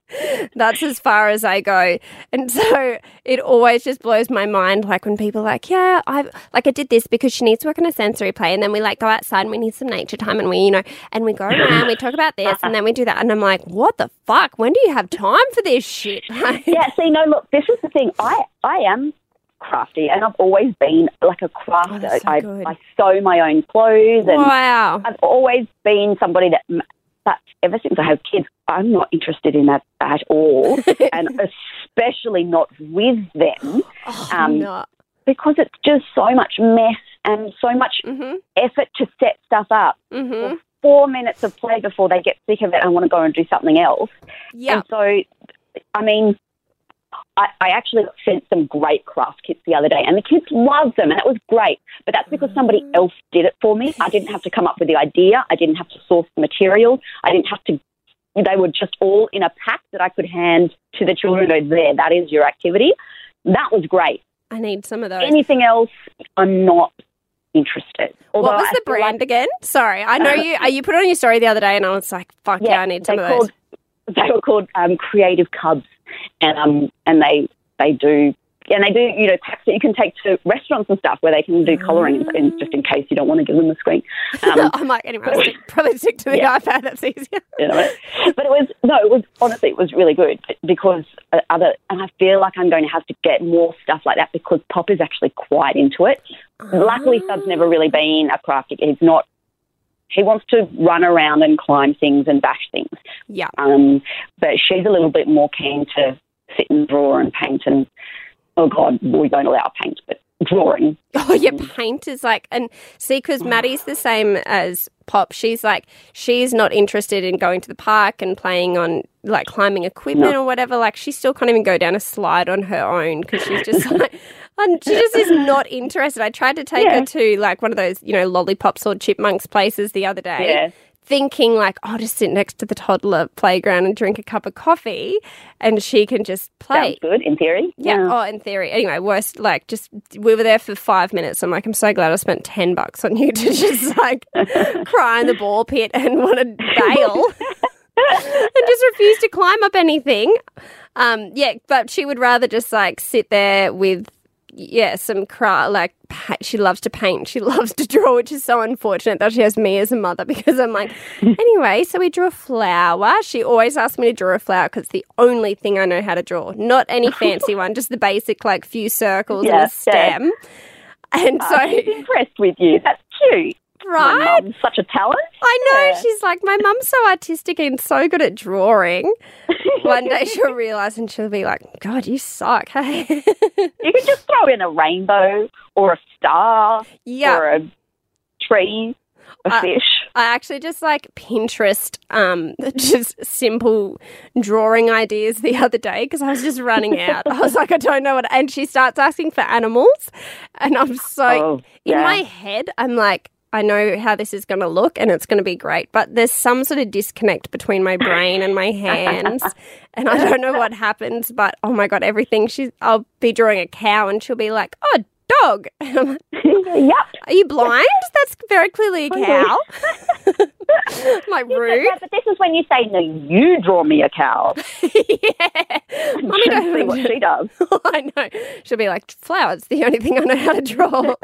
that's as far as I go. And so it always just blows my mind. Like when people are like, yeah, I like I did this because she needs to work on a sensory play, and then we like go outside and we need some nature time, and we you know and we go around, we talk about this, and then we do that, and I'm like, what the fuck? When do you have time for this shit? Yeah, see, no, look, this is the thing. I, I am crafty, and I've always been like a crafter. Oh, so I. I sew my own clothes, and wow. I've always been somebody that. But ever since I have kids, I'm not interested in that at all, and especially not with them Oh, um, no. because it's just so much mess and so much Mhm. effort to set stuff up. Mhm. Four minutes of play before they get sick of it and want to go and do something else. Yeah. And so, I mean, I, I actually sent some great craft kits the other day, and the kids loved them, and that was great. But that's because somebody Mm. else did it for me. I didn't have to come up with the idea. I didn't have to source the material. I didn't have to. They were just all in a pack that I could hand to the children. Go there. That is your activity. That was great. I need some of those. Anything else, I'm not interested. Although what was the feel like- brand again? Sorry, I know you. uh, You put it on your story the other day, and I was like, "Fuck yeah, I need some of those." called, They were called um, Creative Cubs, and um, and they they do and they do you know packs that you can take to restaurants and stuff where they can do colouring, Mm. and just in case you don't want to give them the screen. Um, I'm like, anyway, I'll stick, probably stick to the Yeah. iPad. That's easier. you know, but it was no, it was honestly it was really good because uh, other and I feel like I'm going to have to get more stuff like that because Pop is actually quite into it. Luckily, Sub's never really been a crafty. He's not. He wants to run around and climb things and bash things. Yeah. Um, but she's a little bit more keen to sit and draw and paint and oh god, we don't allow paint, but drawing. Oh yeah, paint is like, and see, because Maddie's the same as Pop. She's like, she's not interested in going to the park and playing on like climbing equipment or whatever. Like, she still can't even go down a slide on her own because she's just like, and she just is not interested. I tried to take Yeah. her to like one of those, you know, lollipops or chipmunks places the other day. Yeah. Thinking like, oh, just sit next to the toddler playground and drink a cup of coffee, and she can just play. Sounds good in theory. Yeah. Oh, in theory. Anyway, worst, like, just, we were there for five minutes. I'm like, I'm so glad I spent 10 bucks on you to just, like, cry in the ball pit and want to bail and just refuse to climb up anything. Um, yeah, but she would rather just, like, sit there with, yeah, some cra like, pa- she loves to paint. She loves to draw, which is so unfortunate that she has me as a mother because I'm like, anyway, so we drew a flower. She always asks me to draw a flower because it's the only thing I know how to draw. Not any fancy one, just the basic, like, few circles and a stem. And ah, so, Oh, she's impressed with you. That's cute. My right? mum's such a talent. I know. Yeah. She's like, my mum's so artistic and so good at drawing. One day she'll realise and she'll be like, God, you suck. Hey. You can just throw in a rainbow or a star yeah. or a tree, a fish. I actually just like Pinterest, um, just simple drawing ideas the other day because I was just running out. I was like, I don't know what. And she starts asking for animals, and I'm so Oh, in my head, I'm like, I know how this is going to look, and it's going to be great. But there's some sort of disconnect between my brain and my hands, and I don't know what happens. But oh my god, everything she's, I'll be drawing a cow, and she'll be like, oh. Dog. And I'm like, yep. Are you blind? That's very clearly a cow. like rude. Yeah, but this is when you say, no, you draw me a cow. yeah. Mummy See don't what she does. I know. She'll be like, flowers, the only thing I know how to draw.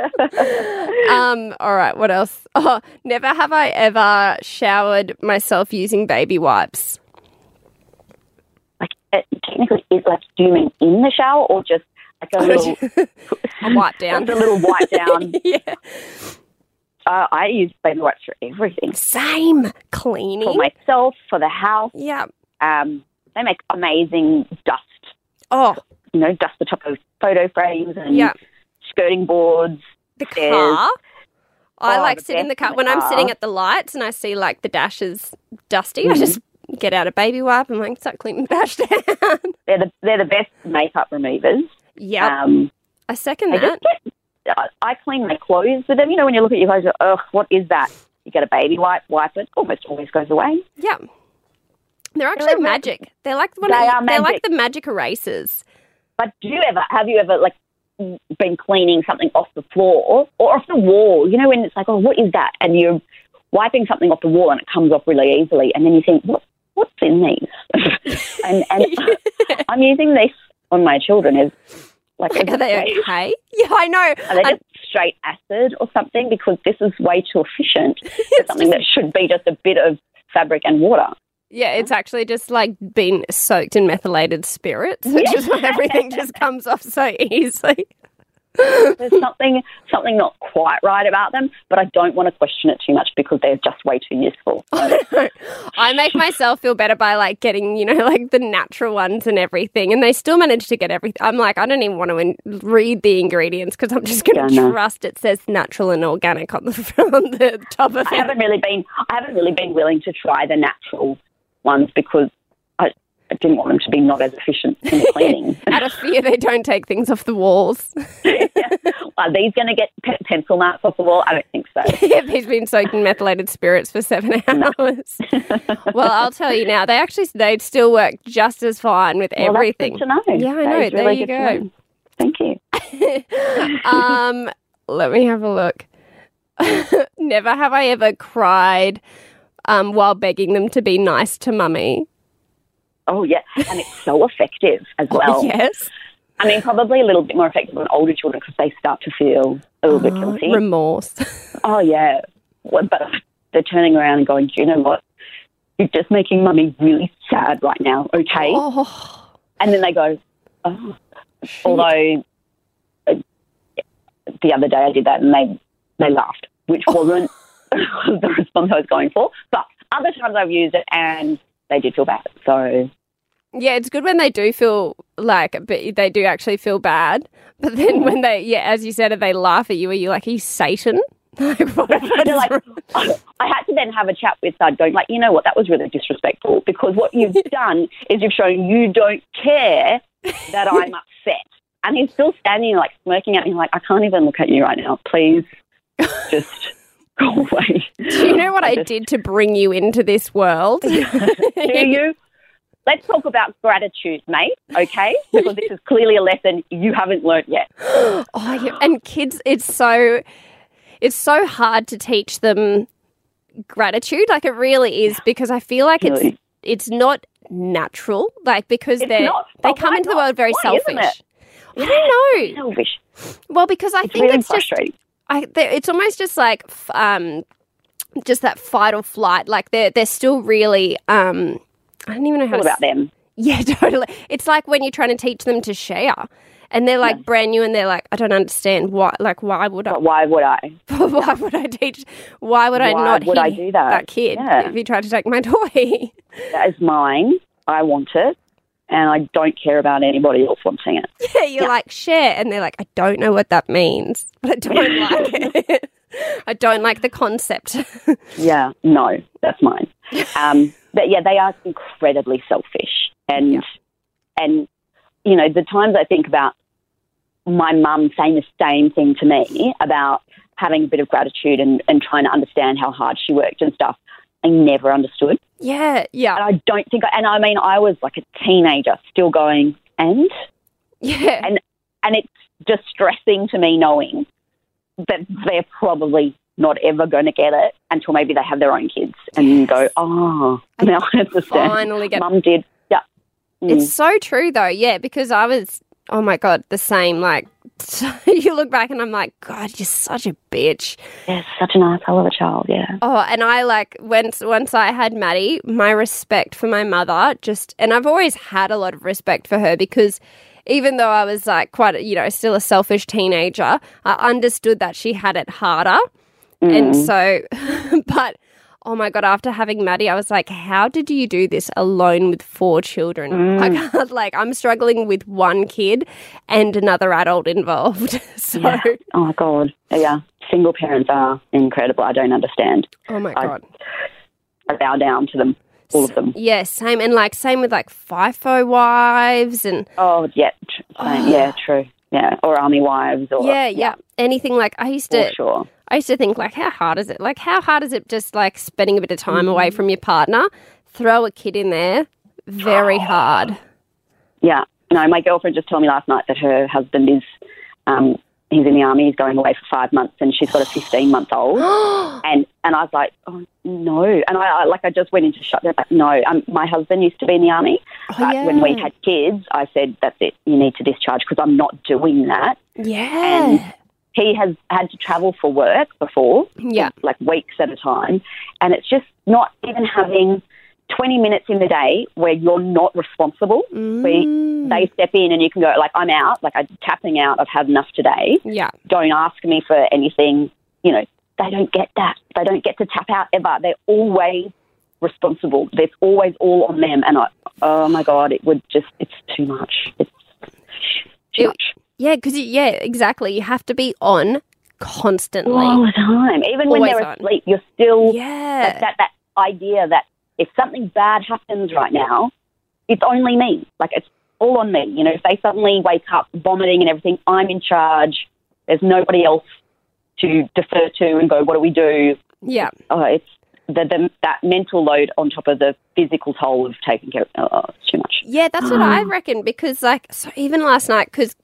um, all right, what else? Oh, never have I ever showered myself using baby wipes. Like, it, technically, is like, do you mean in the shower or just like a little, A wipe down. a little wipe down? yeah. Uh, I use baby wipes for everything. Same. Cleaning for myself, for the house. yeah. Um, they make amazing dust. Oh, You know, dust the top of photo frames and Yeah. skirting boards. the Stairs. car. I Oh, like the sit in the car in the when I'm sitting at the lights and I see like the dash is dusty. Mm-hmm. I just get out a baby wipe and like start cleaning the dash down. They're the they're the best makeup removers. Yep, Um, I second they that. get I, I clean my clothes with them. You know, when you look at your clothes, you're, ugh, what is that? You get a baby wipe, wipe it, almost always goes away. Yeah. They're actually like- magic. They're like one They of, are they're like the magic erasers. But do you ever, have you ever, like, been cleaning something off the floor or off the wall? You know, when it's like, oh, what is that? And you're wiping something off the wall and it comes off really easily. And then you think, what, what's in these? and and I'm using this on my children is like, Like, are they a- okay? Yeah, I know. Are they I- just straight acid or something? Because this is way too efficient for something that should be just a bit of fabric and water. yeah, it's actually just like been soaked in methylated spirits, mm-hmm. which is why everything just comes off so easily. There's something something not quite right about them, but I don't want to question it too much because they're just way too useful. I make myself feel better by like getting, you know, like the natural ones and everything, and they still manage to get everything. I'm like, I don't even want to in- read the ingredients because I'm just going to Yeah, no. trust it says natural and organic on the on the top of I it. haven't really been I haven't really been willing to try the natural ones because I, didn't want them to be not as efficient in cleaning. Out of fear, they don't take things off the walls. Are these going to get pe- pencil marks off the wall? I don't think so. if he's been soaked in methylated spirits for seven hours. well, I'll tell you now, they actually they still work just as fine with Well, everything. to know. Yeah, I know. is There you go. know. Thank you. um, let me have a look. Never have I ever cried um, while begging them to be nice to mummy. Oh yeah, and it's so effective as well. yes. I mean, probably a little bit more effective on older children because they start to feel a little bit guilty. Remorse. oh yeah, Well, but they're turning around and going, "Do you know what? You're just making mummy really sad right now." Okay, oh, and then they go, "Oh." Although uh, the other day I did that and they they laughed, which wasn't the response I was going for. But other times I've used it and they did feel bad. So yeah, it's good when they do feel like, but they do actually feel bad. But then when they, yeah, as you said, they laugh at you, are you like, he's Satan? Like, what, what they're is like, wrong? I had to then have a chat with Thud, going like, you know what, that was really disrespectful because what you've done is you've shown you don't care that I'm upset, and he's still standing like smirking at me like, I can't even look at you right now. Please, just go away. Do you know what I just- did to bring you into this world? Do you? Let's talk about gratitude, mate. Okay, because this is clearly a lesson you haven't learned yet. Oh, yeah. and kids, it's so it's so hard to teach them gratitude. Like it really is because I feel like it's Really. it's not natural. Like because It's they're not. they Oh, come into the world very Why selfish. I don't know. Selfish. Well, because I It's think really it's just frustrating. I, it's almost just like f- um, just that fight or flight. Like they're they're still really um, I don't even know how about them. Yeah, totally. It's like when you're trying to teach them to share, and they're like brand new, and they're like, I don't understand why. Like, why would I? But why would I? why would I teach? Why would I not would I do that? That kid Yeah. if he tried to take my toy? That is mine. I want it, and I don't care about anybody else wanting it. yeah, you're like share, and they're like, I don't know what that means, but I don't like it. I don't like the concept. Yeah, no, that's mine. Um, but yeah, they are incredibly selfish, and Yeah. and you know the times I think about my mum saying the same thing to me about having a bit of gratitude and, and trying to understand how hard she worked and stuff. I never understood, yeah, yeah, and I don't think. I, and I mean, I was like a teenager, still going, and yeah. and and it's distressing to me knowing that they're probably not ever going to get it until maybe they have their own kids and you go, oh, now I understand. Finally get Mum did. Yeah. Mm. It's so true though, yeah, because I was oh my god, the same. Like you look back and I'm like, God, you're such a bitch. yeah, such an asshole of a child. Yeah. Oh, and I like once once I had Maddie, my respect for my mother just and I've always had a lot of respect for her because even though I was like quite, you know, still a selfish teenager, I understood that she had it harder. And mm. so, but oh my God, after having Maddie, I was like, how did you do this alone with four children? Mm. I can't, like, I'm struggling with one kid and another adult involved. so, Yeah. Oh my god. Yeah. Single parents are incredible. I don't understand. oh my God. I bow down to them, all of them. Yeah, same. And like, same with like FIFO wives and Oh yeah, same. Ah. yeah, true. Yeah, or army wives, or yeah, yeah. Anything like I used for to sure. I used to think like how hard is it? Like how hard is it just like spending a bit of time away Mm-hmm. from your partner? Throw a kid in there. Very hard. Yeah. No, my girlfriend just told me last night that her husband is, um, he's in the army, he's going away for five months, and she's got a 15 month old. and and I was like, oh, no. And I, I like, I just went into shock. Like, no, um, my husband used to be in the army. but when we had kids, I said, that's it, you need to discharge because I'm not doing that. Yeah. And he has had to travel for work before, Yeah. like weeks at a time. And it's just not even having 20 minutes in the day where you're not responsible. Mm. Where they step in and you can go, like, I'm out, like, I'm tapping out, I've had enough today. Yeah. Don't ask me for anything. You know, they don't get that. They don't get to tap out ever. They're always responsible. There's always all on them. And I, oh my God, it would just, it's too much. It's too It- much. Yeah, because yeah, exactly. You have to be on constantly. All the time. Even when they're on. asleep, you're still Yeah. that, that that idea that if something bad happens right now, it's only me. Like it's all on me. You know, if they suddenly wake up vomiting and everything, I'm in charge. There's nobody else to defer to and go, what do we do? yeah. Oh, it's the, the that mental load on top of the physical toll of taking care. of Oh, it's too much. Yeah, that's what I mm. reckon because like so even last night because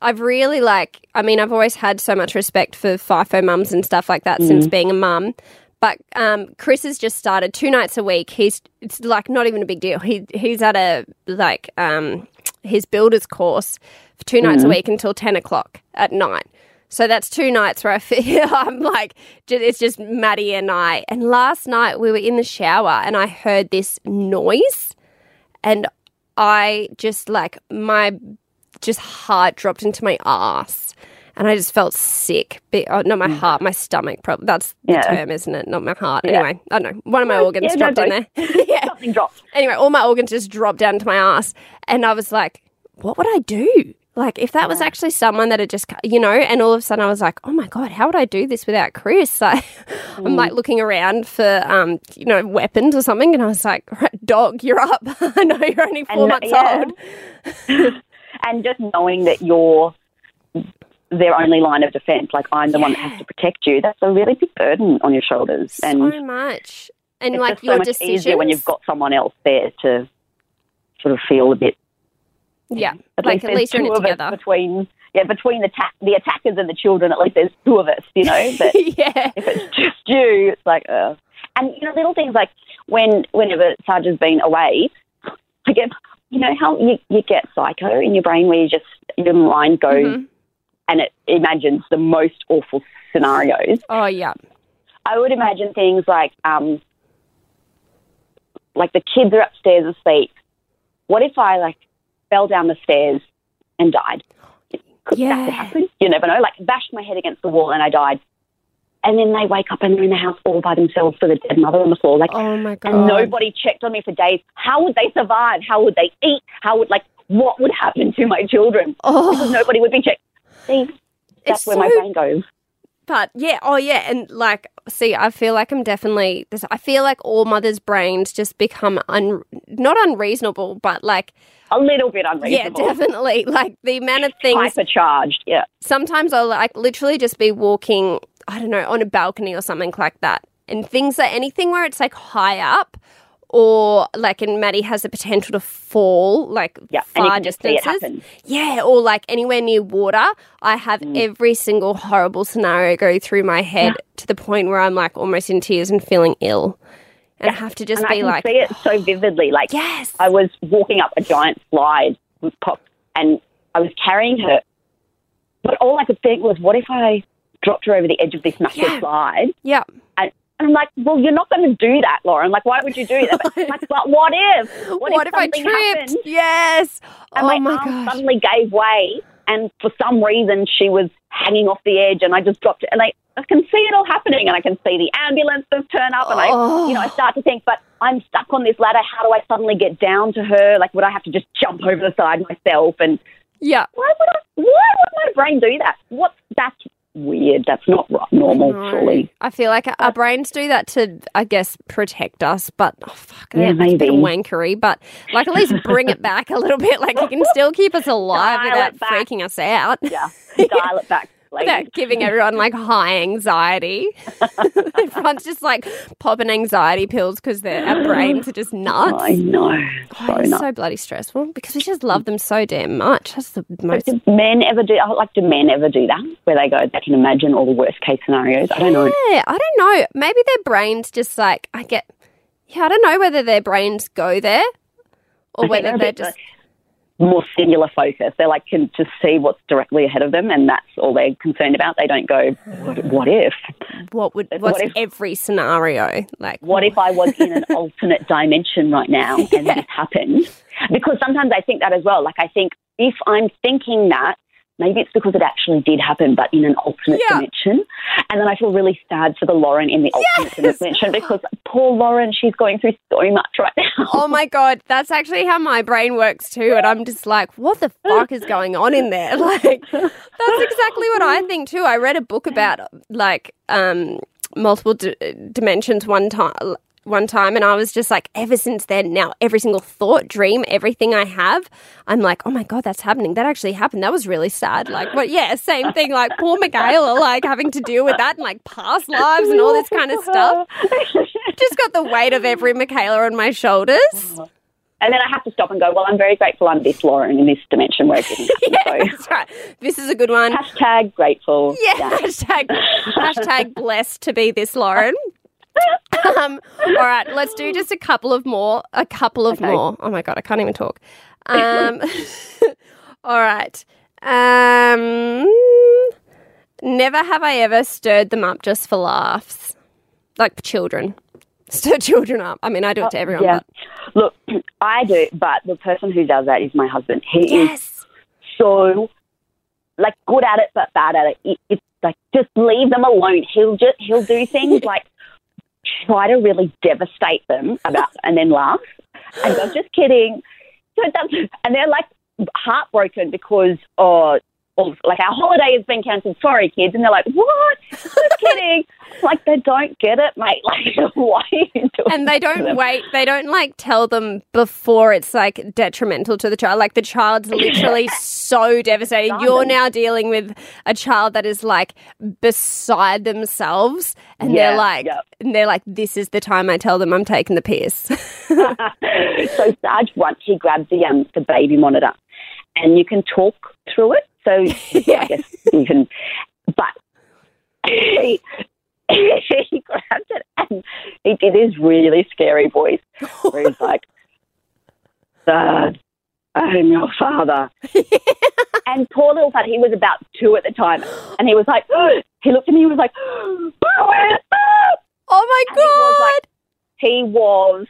I've really like I mean I've always had so much respect for FIFO mums and stuff like that since mm. being a mum. But um, Chris has just started two nights a week. He's it's like not even a big deal. He he's at a like um, his builder's course for two nights a week until ten o'clock at night. So that's two nights where I feel I'm like, it's just Maddie and I. And last night we were in the shower and I heard this noise and I just like my just heart dropped into my ass, and I just felt sick. Oh, not my mm. heart, my stomach. Probably that's the Yeah. term, isn't it? Not my heart. Yeah. Anyway, I don't know. One of my organs yeah, no, dropped in there. yeah. Something dropped. Anyway, all my organs just dropped down to my ass, and I was like, "What would I do?" Like if that was actually someone that had just, you know, and all of a sudden I was like, "Oh my god, how would I do this without Chris?" Like, I'm like mm. looking around for, um, you know, weapons or something, and I was like, right, "Dog, you're up. I know you're only four And, months yeah. old." and just knowing that you're their only line of defense, like I'm the one that has to protect you, that's a really big burden on your shoulders. and so much. And it's like just so your much decisions. easier when you've got someone else there to sort of feel a bit. yeah, At like least at least you're in two it of us together. between yeah between the ta- the attackers and the children. At least there's two of us, you know. But yeah, if it's just you, it's like, uh. and you know, little things like when whenever Sarge has been away, I get, you know, how you, you get psycho in your brain where you just your mind goes Mhm. And it imagines the most awful scenarios. Oh yeah, I would imagine things like, um, like the kids are upstairs asleep. What if I like fell down the stairs and died? Could Yeah. that happen? You never know. Like bashed my head against the wall and I died. And then they wake up and they're in the house all by themselves with a dead mother on the floor. Like, oh my god. and nobody checked on me for days. How would they survive? How would they eat? How would like what would happen to my children? Oh. Because nobody would be checked. See, that's It's where my brain goes. but yeah, oh yeah, and like, see, I feel like I'm definitely. This, I feel like all mothers' brains just become un, not unreasonable, but like, A little bit unreasonable. yeah, definitely. Like the amount of things. Hypercharged. Yeah. Sometimes I'll like literally just be walking. I don't know on a balcony or something like that, and things that anything where it's like high up. Or like, and Maddie has the potential to fall like Yeah, far can just see it distances. Yeah, or like anywhere near water, I have Mm. every single horrible scenario go through my head to the point where I'm like almost in tears and feeling ill. And I have to just and I be can like, see it so vividly. Like yes. I was walking up a giant slide with Pop, and I was carrying her, but all I could think was, what if I dropped her over the edge of this massive Yeah. slide? yeah. And, and I'm like, well, you're not going to do that, Lauren. Like, why would you do that? But, like, but what if? What, if, I something tripped? happened Yes. and oh my, my arm gosh. suddenly gave way, and for some reason she was hanging off the edge, and I just dropped it, and I. I can see it all happening, and I can see the ambulances turn up, and I, Oh. you know, I oh. start to think, but I'm stuck on this ladder. How do I suddenly get down to her? Like, would I have to just jump over the side myself? And Yeah. why would I? Why would my brain do that? What's That's weird. That's not normal, No. surely. I feel like our brains do that to, I guess, protect us, but oh, fuck, Yeah, it's a bit maybe. wankery. But like, at least bring it back a little bit. Like, you can still keep us alive Dial without freaking us out. Yeah, dial it back. Ladies. Without giving everyone like high anxiety. Everyone's just like popping anxiety pills because our brains are just nuts. I know. So Oh, so bloody stressful because we just love them so damn much. That's the most. Do men ever do? Like, do men ever do that? Where they go, they can imagine all the worst case scenarios. I don't know. Yeah, I don't know. Maybe their brains just like I get. Yeah, I don't know whether their brains go there or I whether they're they're just. More singular focus. They like can just see what's directly ahead of them, and that's all they're concerned about. They don't go, "What, what if? What would what if- every scenario like? What if I was in an alternate dimension right now and Yeah. this happened?" Because sometimes I think that as well. Like I think if I'm thinking that. Maybe it's because it actually did happen, but in an alternate Yeah. dimension. And then I feel really sad for the Lauren in the alternate Yes. dimension because poor Lauren, she's going through so much right now. Oh my god, that's actually how my brain works too, and I'm just like, what the fuck is going on in there? Like, that's exactly what I think too. I read a book about like um, multiple d- dimensions one time. One time, and I was just like, ever since then, now every single thought, dream, everything I have, I'm like, oh my god, that's happening. That actually happened. That was really sad. Like, what? Yeah, same thing. Like poor Michaela, like having to deal with that and like past lives and all this kind of stuff. Just got the weight of every Michaela on my shoulders. Uh-huh. And then I have to stop and go, well, I'm very grateful I'm this Lauren in this dimension where it didn't Yeah, happen. that's right. This is a good one. Hashtag grateful. Yeah, hashtag, hashtag blessed to be this Lauren. Um, all right, let's do just a couple of more. A couple of Okay. more. Oh my god, I can't even talk. Um, all right. Um, never have I ever stirred them up just for laughs, like children. Stir children up. I mean, I do it to everyone. Yeah. But Look, I do, but the person who does that is my husband. He is so like good at it but bad at it. it. It's like just leave them alone. He'll just he'll do things like try to really devastate them about and then laugh and go just kidding. So and they're like heartbroken because oh. Or, like our holiday has been cancelled. Sorry, kids, and they're like, "What? Just kidding." like they don't get it, mate. Like, why are you doing? and they don't wait they don't like tell them before it's like detrimental to the child like the child's literally so devastated you're now dealing with a child that is like beside themselves and Yeah, they're like yeah. and they're like this is the time i tell them i'm taking the piss so Sarge once he grabs the um the baby monitor, and you can talk through it. So Yeah. I guess can, but he, he grabbed it and he did his really scary voice where he's like, "Dad, I'm your father." and poor little fat, he was about two at the time, and he was like, he looked at me, he was like, oh my And he was god like- he was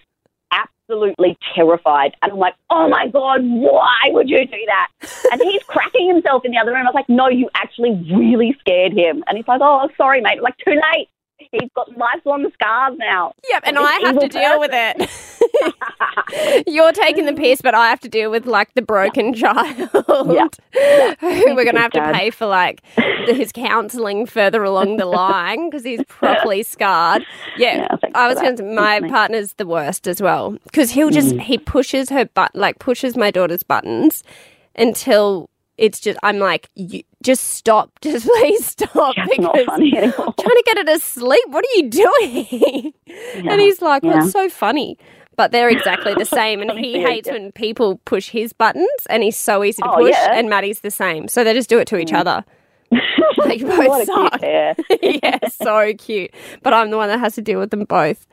absolutely terrified. And I'm like, oh my God, why would you do that? And he's cracking himself in the other room. I was like, no, you actually really scared him. And he's like, oh, sorry, mate. I'm like, too late. He's got lifelong scars now. yep and i have to deal with it you're taking the piss but i have to deal with like the broken child Yeah. who we're gonna have to pay for like his counselling further along the line because he's properly scarred. Yeah, I was going to. My Thanks, partner's the worst as well because he'll just Mm. he pushes her but like pushes my daughter's buttons until it's just I'm like you, just stop, just please stop That's not funny anymore. trying to get her to sleep. What are you doing? and he's like, yeah. What's so funny? But they're exactly the same. And he Yeah, hates yeah. when people push his buttons, and he's so easy to Oh, push. yeah. And Maddie's the same. So they just do it to each other. They both suck. cute yeah, so cute. But I'm the one that has to deal with them both.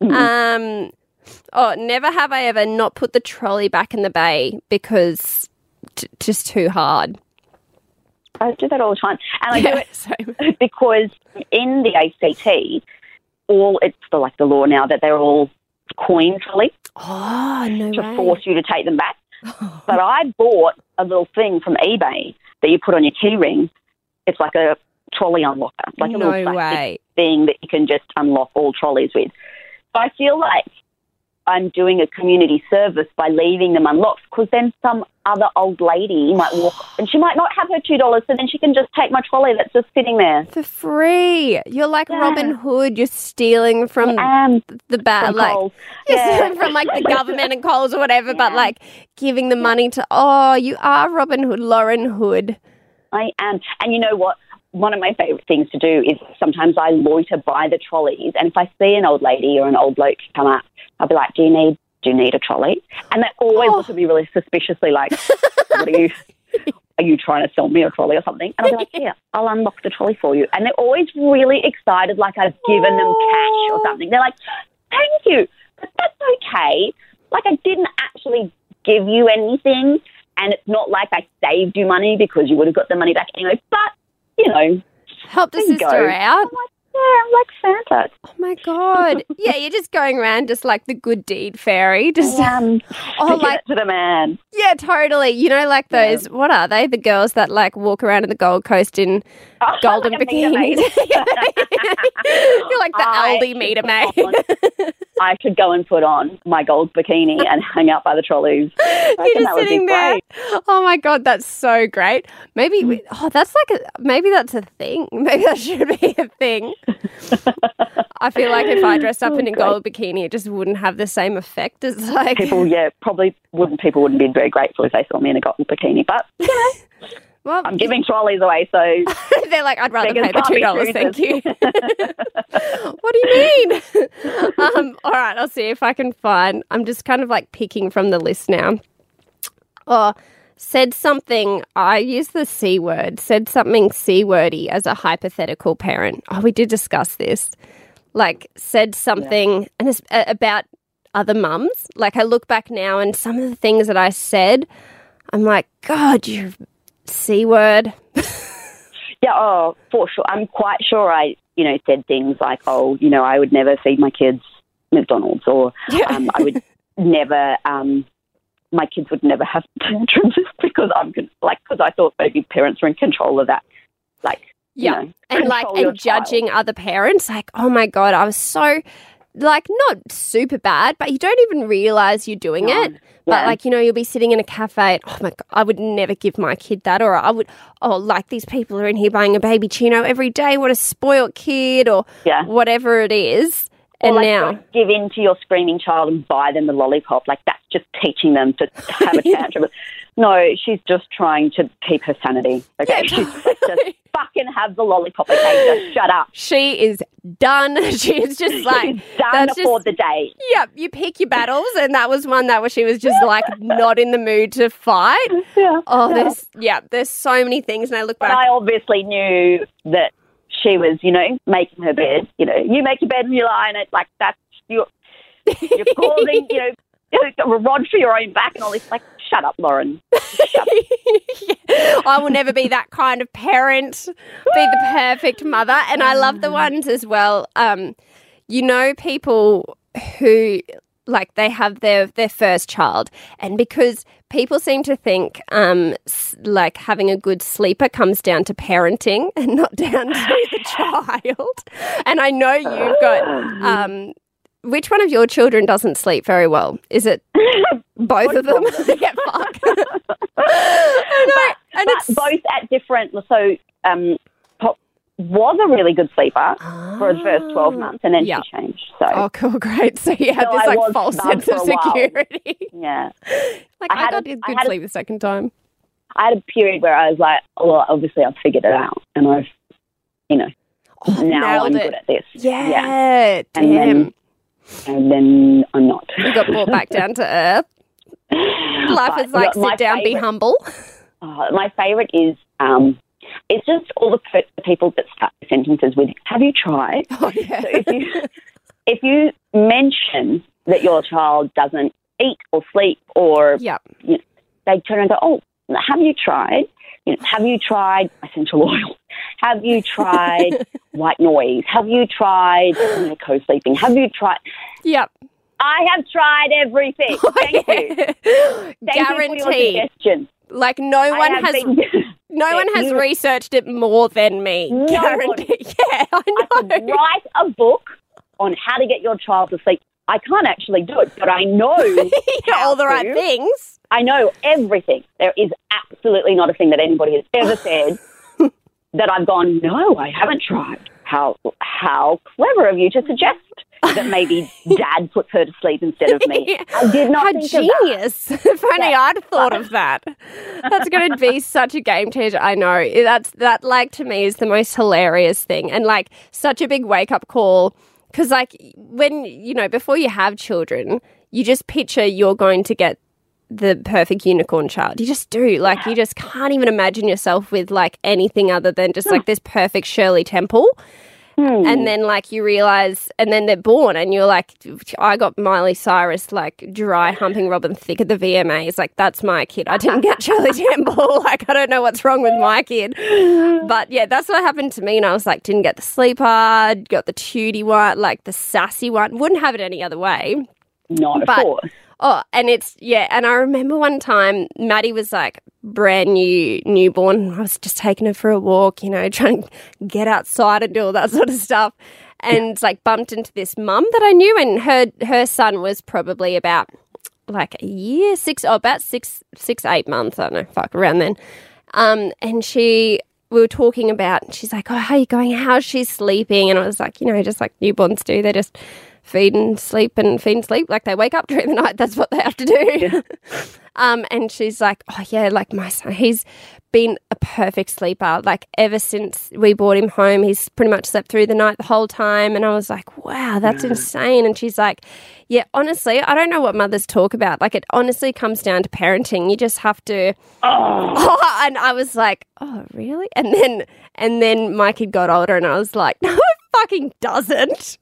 Um, oh, never have I ever not put the trolley back in the bay because t- just too hard. I do that all the time. And I do it same. because in the ACT, all it's the, like the law now that they're all coin trolley Oh no to way! force you to take them back. But I bought a little thing from eBay that you put on your key ring. It's like a trolley unlocker, like a no little plastic way. thing that you can just unlock all trolleys with. So I feel like I'm doing a community service by leaving them unlocked because then some other old lady might walk, and she might not have her two dollars, so then she can just take my trolley that's just sitting there. For free. You're like Yeah. Robin Hood. You're stealing from Um, the bad, like Coles. Yeah. stealing from like the government and Coles or whatever, but like giving the money to. Oh, you are Robin Hood, Lauren Hood. I am, and you know what? One of my favourite things to do is sometimes I loiter by the trolleys, and if I see an old lady or an old bloke come up, I'll be like, "Do you need? Do you need a trolley?" And they always Oh. look at me really suspiciously, like, "What are you?" Are you trying to sell me a trolley or something? And I'll be like, yeah, I'll unlock the trolley for you. And they're always really excited, like I've given them cash or something. They're like, thank you, but that's okay. Like I didn't actually give you anything, and it's not like I saved you money because you would have got the money back anyway. But you know, Help the sister go. out. Like, yeah, I'm like Santa. Oh my god. Yeah, you're just going around just like the good deed fairy. Just Um, oh, like to the man. yeah, totally. You know, like Yeah. those. What are they? The girls that like walk around in the Gold Coast in Oh, golden like bikinis. you're like the I Aldi meter maid. I should go and put on my gold bikini and hang out by the trolleys. I You're just sitting there. great. Oh my god, that's so great. Maybe we, mm. oh, that's like a maybe that's a thing. Maybe that should be a thing. I feel like if I dressed up oh, in a Great. gold bikini, it just wouldn't have the same effect as like. People, yeah, probably wouldn't. People wouldn't be very grateful if they saw me in a gold bikini. But you know, well, I'm giving trolleys away, so they're like, I'd rather pay the two dollars, thank you. what do you mean? um, all right, I'll see if I can find. I'm just kind of like picking from the list now. Oh, said something. I used the c word. Said something c wordy as a hypothetical parent. Oh, we did discuss this. Like said something and it's uh, about other mums. Like I look back now and some of the things that I said, I'm like, God, you c word. yeah, oh, for sure. I'm quite sure I, you know, said things like, "Oh, you know, I would never feed my kids McDonald's," or Yeah. um, "I would never." Um, my kids would never have tantrums because I'm like because I thought maybe parents were in control of that, like you Yeah. know, and like and child. judging other parents like oh my god i was so like not super bad but you don't even realize you're doing No. it but Yeah. like you know you'll be sitting in a cafe and, oh my god i would never give my kid that or i would oh like these people are in here buying a baby chino every day what a spoiled kid or Yeah. whatever it is Or and like now don't give in to your screaming child and buy them the lollipop. Like that's just teaching them to have a tantrum. no, she's just trying to keep her sanity. Okay, Yeah, she's like, just fucking have the lollipop. Okay, just shut up. she is done she's just like she's done that's for just- the day. Yep, you pick your battles, and that was one that was she was just like not in the mood to fight. Yeah. Oh, yeah. there's yeah, there's so many things, and I look But back. I obviously knew that she was, you know, making her bed. You know, you make your bed and you lie in it. Like that's you're you're causing, you know, rod for your own back and all this. Like, shut up, Lauren. I will never be that kind of parent, be the perfect mother. And I love the ones as well. Um, you know, people who like they have their their first child, and because people seem to think um, s- like having a good sleeper comes down to parenting and not down to the child. And I know you've got. Um, which one of your children doesn't sleep very well? Is it both of them? yeah, fuck. I know. And but it's both at different. So, um, Pop was a really good sleeper for the first twelve months, and then Yeah. she changed. So, Oh, cool, great. So you had So this like false sense of security. yeah, like I I, had got a- a I good had a- sleep the second time. I had a period where I was like, oh, well, obviously I've figured it out, and I've, you know, Oh, now I'm it. good at this. Yeah, And damn. then- and then I'm not. you got brought back down to earth. Life But is like sit down, be humble. Uh, my favourite is um, it's just all the, pe- the people that start sentences with "Have you tried?" Oh yeah. So if you if you mention that your child doesn't eat or sleep, or Yep. they turn and go, "Oh, have you tried? You know, have you tried essential oil? Have you tried white noise? Have you tried you know, co-sleeping? Have you tried?" Yep. I have tried everything. Thank you. Thank you for your Guaranteed. suggestion. Like no one has been- no one has you- researched it more than me. No Guaranteed. Yeah, I I could write a book on how to get your child to sleep I can't actually do it, but I know all the right things. I know everything. There is absolutely not a thing that anybody has ever said that I've gone, no, I haven't tried. How how clever of you to suggest that maybe dad puts her to sleep instead of me. I did not How think of that. genius! if only Yeah. I'd thought of that. That's going to be such a game changer. I know that's that. Like to me, is the most hilarious thing, and like such a big wake up call. Because like when you know before you have children, you just picture you're going to get the perfect unicorn child. You just do. Like you just can't even imagine yourself with like anything other than just like this perfect Shirley Temple. Hmm. And then, like, you realize, and then they're born, and you're like, I got Miley Cyrus, like, dry humping Robin Thicke at the VMAs. Like, that's my kid. I didn't get Shirley Temple. like, I don't know what's wrong with my kid. But yeah, that's what happened to me. And I was like, didn't get the sleeper, got the tootie one, like the sassy one. Wouldn't have it any other way. Not of But- course. Oh, and it's yeah, and I remember one time Maddie was like brand new newborn. I was just taking her for a walk, you know, trying to get outside and do all that sort of stuff. And like bumped into this mum that I knew, and her her son was probably about like a year, six six, oh, about six, six, eight months. I don't know, fuck, around then. Um, and she, we were talking about, she's like, oh, how you going? How's she sleeping? And I was like, you know, just like newborns do, they just feed and sleep and feed and sleep. Like they wake up during the night. That's what they have to do. um, and she's like, oh yeah, like my son, he's been a perfect sleeper. Like ever since we brought him home, he's pretty much slept through the night the whole time. And I was like, wow, that's insane. And she's like, yeah, honestly, I don't know what mothers talk about. Like it honestly comes down to parenting. You just have to. Oh, and I was like, oh really? And then and then my kid got older, and I was like, no, it fucking doesn't.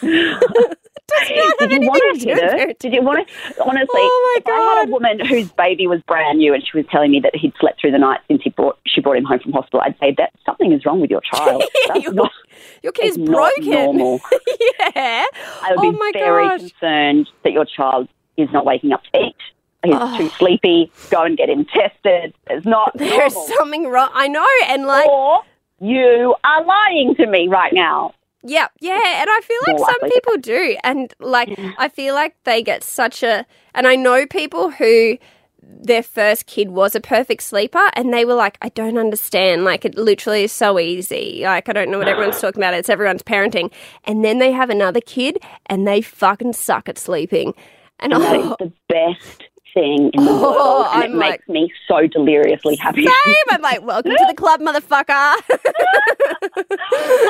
Did you want to? Did you want to? Honestly, Oh if I had a woman whose baby was brand new and she was telling me that he'd slept through the night since he brought she brought him home from hospital, I'd say that something is wrong with your child. Your, not, your kid is broken. normal. yeah. I would oh be very gosh. concerned that your child is not waking up to eat. He's Oh. too sleepy. Go and get him tested. It's not There's normal. something wrong. I know, and like, or you are lying to me right now. Yeah, yeah, and I feel like some people do, and like, I feel like they get such a, and I know people who their first kid was a perfect sleeper, and they were like, I don't understand. Like, it literally is so easy. Like, I don't know what everyone's talking about. It's everyone's parenting, and then they have another kid, and they fucking suck at sleeping. And that oh, the best thing in the Oh, world, and I'm it like- makes me so deliriously happy. Same. I'm like, welcome to the club, motherfucker.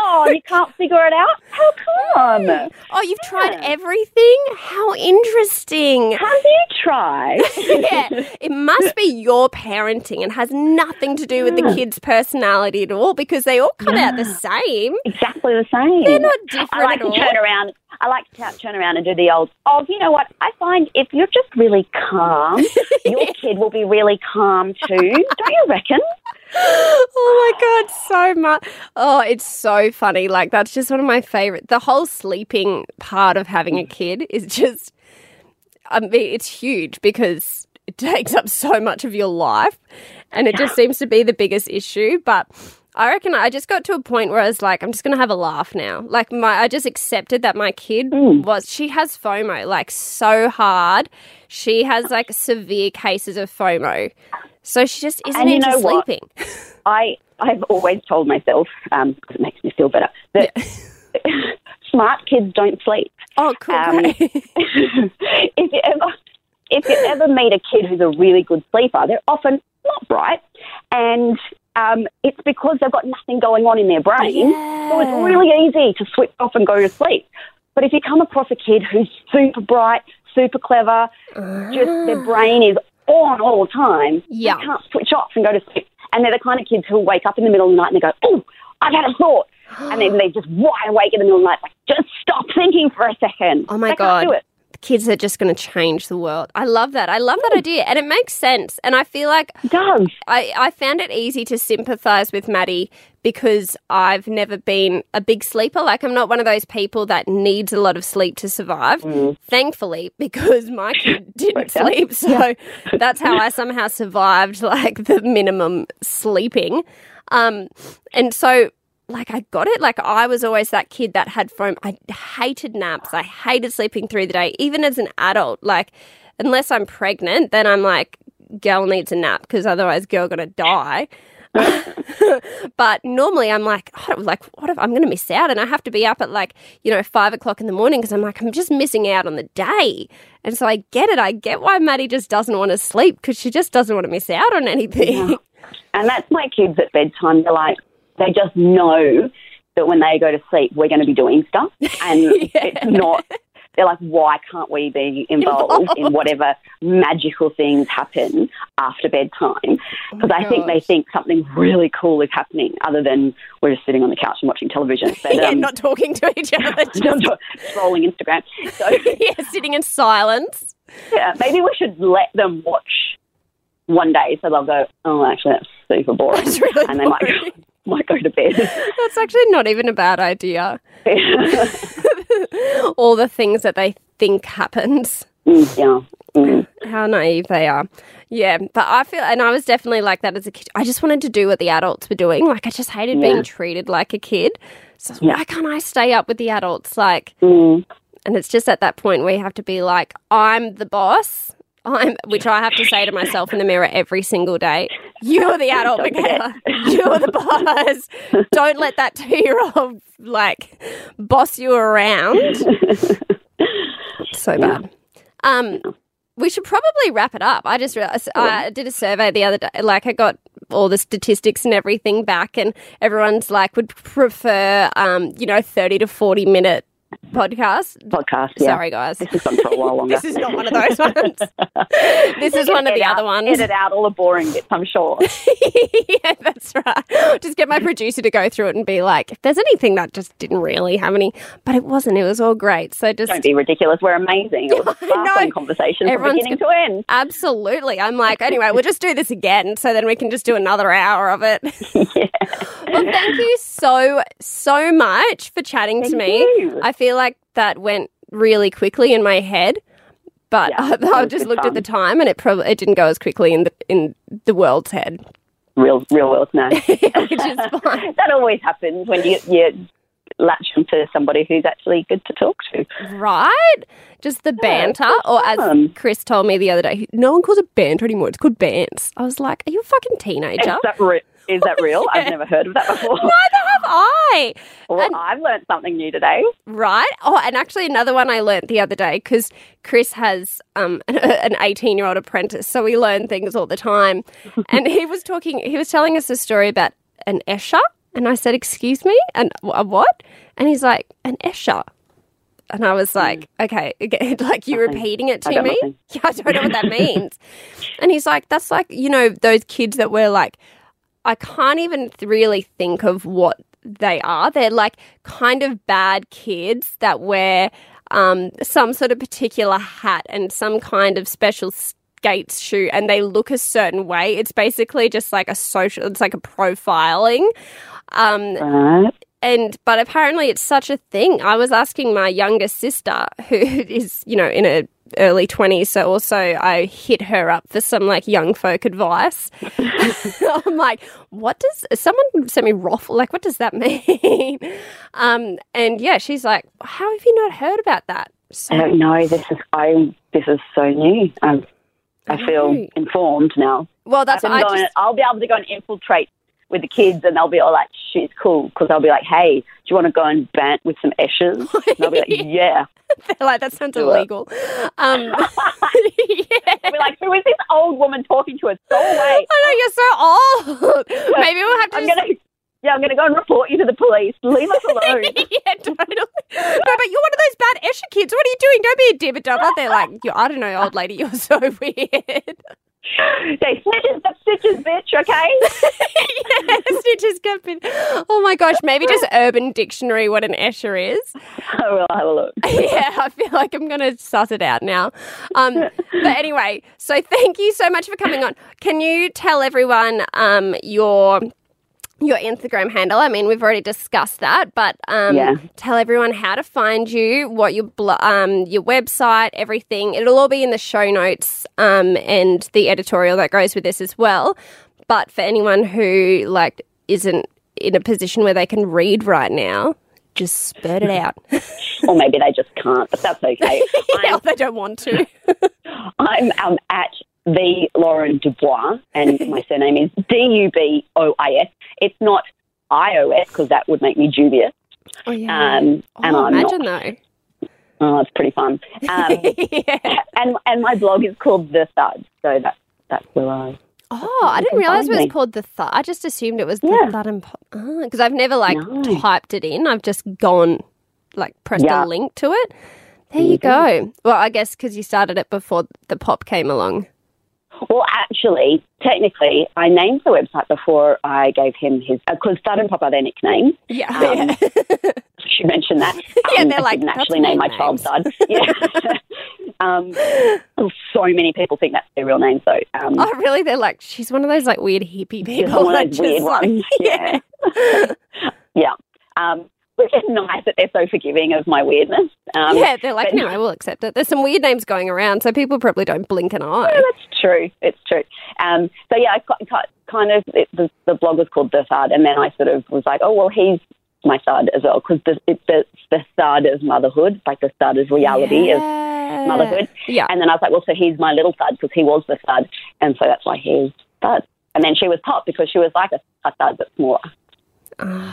oh, you can't figure it out? How come? oh, you've tried everything? How interesting. Have you tried? yeah, it must be your parenting and has nothing to do with the kid's personality at all because they all come out the same. exactly the same. They're not different I like at to all. turn around. I like to turn around and do the old. Oh, you know what? I find if you're just really calm, your kid will be really calm too. Don't you reckon? Oh my god, so much. Oh, it's so funny. Like that's just one of my favorite. The whole sleeping part of having a kid is just um, I mean, it's huge because it takes up so much of your life and it just seems to be the biggest issue, but I reckon I just got to a point where I was like, I'm just gonna have a laugh now. Like my, I just accepted that my kid was. She has FOMO, like so hard. She has like severe cases of FOMO, so she just isn't And you into know what? sleeping. I I've always told myself um, 'cause it makes me feel better that smart kids don't sleep. Oh, cool. Um, if you ever if you ever meet a kid who's a really good sleeper, they're often not bright, and um, it's because they've got nothing going on in their brain. So it's really easy to switch off and go to sleep. But if you come across a kid who's super bright, super clever, just their brain is on all the time, Yeah. they can't switch off and go to sleep. And they're the kind of kids who wake up in the middle of the night and they go, "Oh, I've had a thought," and then they just wide awake in the middle of the night, like, "Just stop thinking for a second. Oh my They God. do it. Kids are just going to change the world. I love that. I love that idea. And it makes sense. And I feel like It does. I, I found it easy to sympathize with Maddie because I've never been a big sleeper. Like, I'm not one of those people that needs a lot of sleep to survive. Thankfully, because my kid didn't sleep. So that's how I somehow survived, like, the minimum sleeping. Um, and so like I got it. Like I was always that kid that had foam. I hated naps. I hated sleeping through the day, even as an adult. Like unless I'm pregnant, then I'm like, girl needs a nap because otherwise, girl gonna die. but normally I'm like, oh, like what if I'm going to miss out? And I have to be up at like you know five o'clock in the morning because I'm like I'm just missing out on the day. And so I get it. I get why Maddie just doesn't want to sleep because she just doesn't want to miss out on anything. Yeah. And that's my kids at bedtime. They're like, they just know that when they go to sleep, we're going to be doing stuff, and yeah. it's not they're like, why can't we be involved in whatever magical things happen after bedtime? Because oh I think they think something really cool is happening other than we're just sitting on the couch and watching television. But, yeah, um, not talking to each other. Just scrolling Instagram. So, yeah, sitting in silence. Yeah, maybe we should let them watch one day so they'll go, oh, actually, that's super boring. That's really and they might go, might go to bed. That's actually not even a bad idea. All the things that they think happens. Mm, yeah. Mm. How naive they are. Yeah, but I feel, and I was definitely like that as a kid. I just wanted to do what the adults were doing. Like, I just hated yeah. being treated like a kid. So, yeah. why can't I stay up with the adults? Like, mm. and it's just at that point where you have to be like, I'm the boss I'm, which I have to say to myself in the mirror every single day. You're the adult, Michaela. You're the boss. Don't let that two year old like boss you around. so bad. Um, we should probably wrap it up. I just realized I did a survey the other day. Like I got all the statistics and everything back, and everyone's like would prefer, um, you know, thirty to forty minute podcast. Podcast, yeah. Sorry, guys. This has gone for a while longer. this is not one of those ones. this is one of the out, other ones. Edit out all the boring bits, I'm sure. yeah, that's right. Just get my producer to go through it and be like, if there's anything that just didn't really have any, but it wasn't. It was all great. So just don't be ridiculous. We're amazing. It was a sparkling conversation Everyone's from beginning to end. Absolutely. I'm like, anyway, we'll just do this again, so then we can just do another hour of it. yeah. Well, thank you so so much for chatting thank to me. You. I feel like that went really quickly in my head. But yeah, I, I just looked fun. at the time, and it probably it didn't go as quickly in the in the world's head. Real, real world, no. Which is fine. that always happens when you you latch onto somebody who's actually good to talk to. Right? Just the banter, yeah, or as Chris told me the other day, no one calls it banter anymore. It's called bants. I was like, "Are you a fucking teenager?" Is that, re- is that real? yeah. I've never heard of that before. Neither have I. Well, and, I've learned something new today. Right? Oh, and actually, another one I learned the other day because Chris has um, an 18 year old apprentice, so we learn things all the time. and he was talking, he was telling us a story about an Eshay. And I said, Excuse me? And a what? And he's like, An Eshay. And I was like, mm. okay, like you repeating it to me? Yeah, I don't know what that means. and he's like, that's like, you know, those kids that were like, I can't even really think of what they are. They're like kind of bad kids that wear um, some sort of particular hat and some kind of special skates shoe and they look a certain way. It's basically just like a social, it's like a profiling. Um, right and but apparently it's such a thing. I was asking my younger sister, who is you know in her early twenties, so also I hit her up for some like young folk advice. I'm like, what does someone sent me roffle? Like, what does that mean? Um, and yeah, she's like, how have you not heard about that? So, I don't know. This is I. This is so new. Um, I, I feel informed now. Well, that's I, I just, I'll be able to go and infiltrate with the kids and they'll be all like, she's cool. Because I'll be like, hey, do you want to go and bant with some Eshays? And they'll be like, yeah. They're like, that sounds Do illegal. Um, yeah. We're like, who is this old woman talking to us? Go away. I know, you're so old. Maybe we'll have to I'm just... Gonna, yeah, I'm going to go and report you to the police. Leave us alone. yeah, totally. No, but you're one of those bad Eshay kids. What are you doing? Don't be a dibber. They're like, I don't know, old lady, you're so weird. Say stitches, but stitches, bitch. Okay. yeah, stitches, good. Oh my gosh, maybe just Urban Dictionary what an Eshay is. I will have a look. yeah, I feel like I'm going to suss it out now. Um, but anyway, so thank you so much for coming on. Can you tell everyone um, your your Instagram handle. I mean, we've already discussed that, but um, yeah. tell everyone how to find you, what your um, your website, everything. It'll all be in the show notes um, and the editorial that goes with this as well. But for anyone who like isn't in a position where they can read right now, just spurt it out. or maybe they just can't, but that's okay. yeah, they don't want to. I'm um, at the Lauren Dubois, and my surname is D U B O I S. It's not iOS because that would make me dubious. Oh, yeah. Um, and oh, I'm imagine not. though. Oh, it's pretty fun. Um, yeah. and and my blog is called The Thud, so that's that's where I. Oh, I didn't realize it was me. called the Thud. I just assumed it was the Yeah. Thud and Pop. Because I've never like No. typed it in. I've just gone, like, pressed Yeah. a link to it. There you go. Well, I guess because you started it before the pop came along. Well, actually, technically, I named the website before I gave him his because Thud and Pop are their nicknames. Yeah. Um, I should mention that. Yeah, Um, they're I like, didn't actually name my child names." Thud. Yeah. um, so many people think that's their real name, so um, oh, really? They're like, she's one of those like weird hippie people. one of those weird like- ones. Yeah. yeah. Um, which is nice that they're so forgiving of my weirdness. Um, yeah, they're like, no, I will accept it. There's some weird names going around, so people probably don't blink an eye. Yeah, that's true. It's true. Um, so yeah, I ki- ki- kind of it, the, the blog was called the Thud, and then I sort of was like, oh well, he's my thud as well because the, it's the, the thud of motherhood, like the thud of reality of motherhood. Yeah. And then I was like, well, so he's my little thud because he was the thud, and so that's why he's thud. And then she was pop because she was like a, a thud but smaller,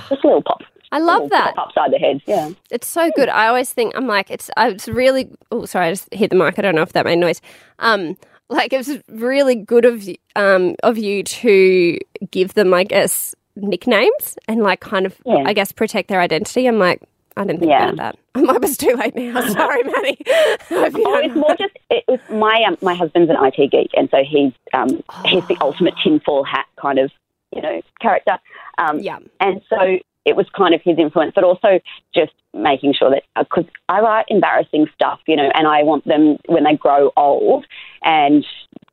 just a little pop. I love that. upside the head. Yeah. It's so good. I always think I'm like it's. I- It's really. Oh, sorry, I just hit the mic. I don't know if that made noise. Um, like it was really good of y- um of you to give them, I guess, nicknames and like kind of, Yeah. I guess, protect their identity. I'm like, I didn't think Yeah. about that. I was too late now. Sorry, Maddie. You Oh, it's more just it was my um, my husband's an IT geek, and so he's um, he's the ultimate tinfoil hat kind of you know character. Um, Yeah. and so it was kind of his influence, but also just making sure that because I write embarrassing stuff, you know, and I want them when they grow old and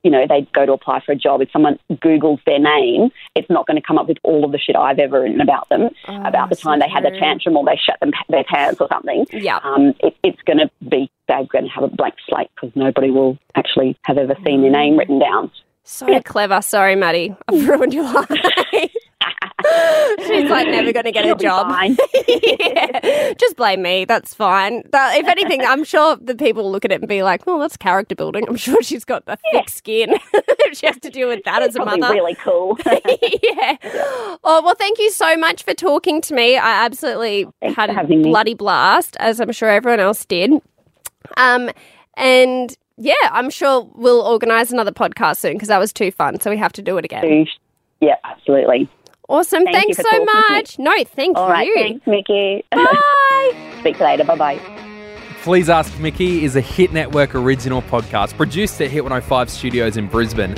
you know they go to apply for a job. If someone Google's their name, it's not going to come up with all of the shit I've ever written about them about the so time they had a true. tantrum or they shut them their pants or something. Yeah. Um, it, it's going to be they're going to have a blank slate because nobody will actually have ever seen their name written down. So clever. Sorry, Maddie. I've ruined your life. She's like never going to get She'll a job. yeah. Just blame me. That's fine. That, if anything, I'm sure the people look at it and be like, "Oh, that's character building." I'm sure she's got a thick skin. she has to deal with that as a mother. really cool. yeah. Oh well, thank you so much for talking to me. I absolutely Thanks had a having me. bloody blast, as I'm sure everyone else did. Um, and yeah, I'm sure we'll organise another podcast soon because that was too fun. So we have to do it again. yeah, absolutely. Awesome. Thank Thanks so talking me. much. No, thank All you. right, thanks, Mickey. Bye. Speak later. Bye bye. Please Ask Mickey is a Hit Network original podcast produced at Hit 105 Studios in Brisbane.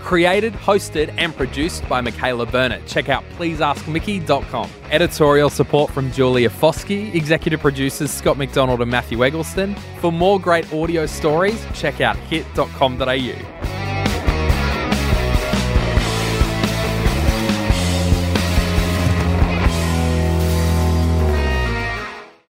Created, hosted, and produced by Michaela Burnett. Check out pleaseaskmickey.com. Editorial support from Julia Foskey, executive producers Scott McDonald and Matthew Eggleston. For more great audio stories, check out hit.com.au.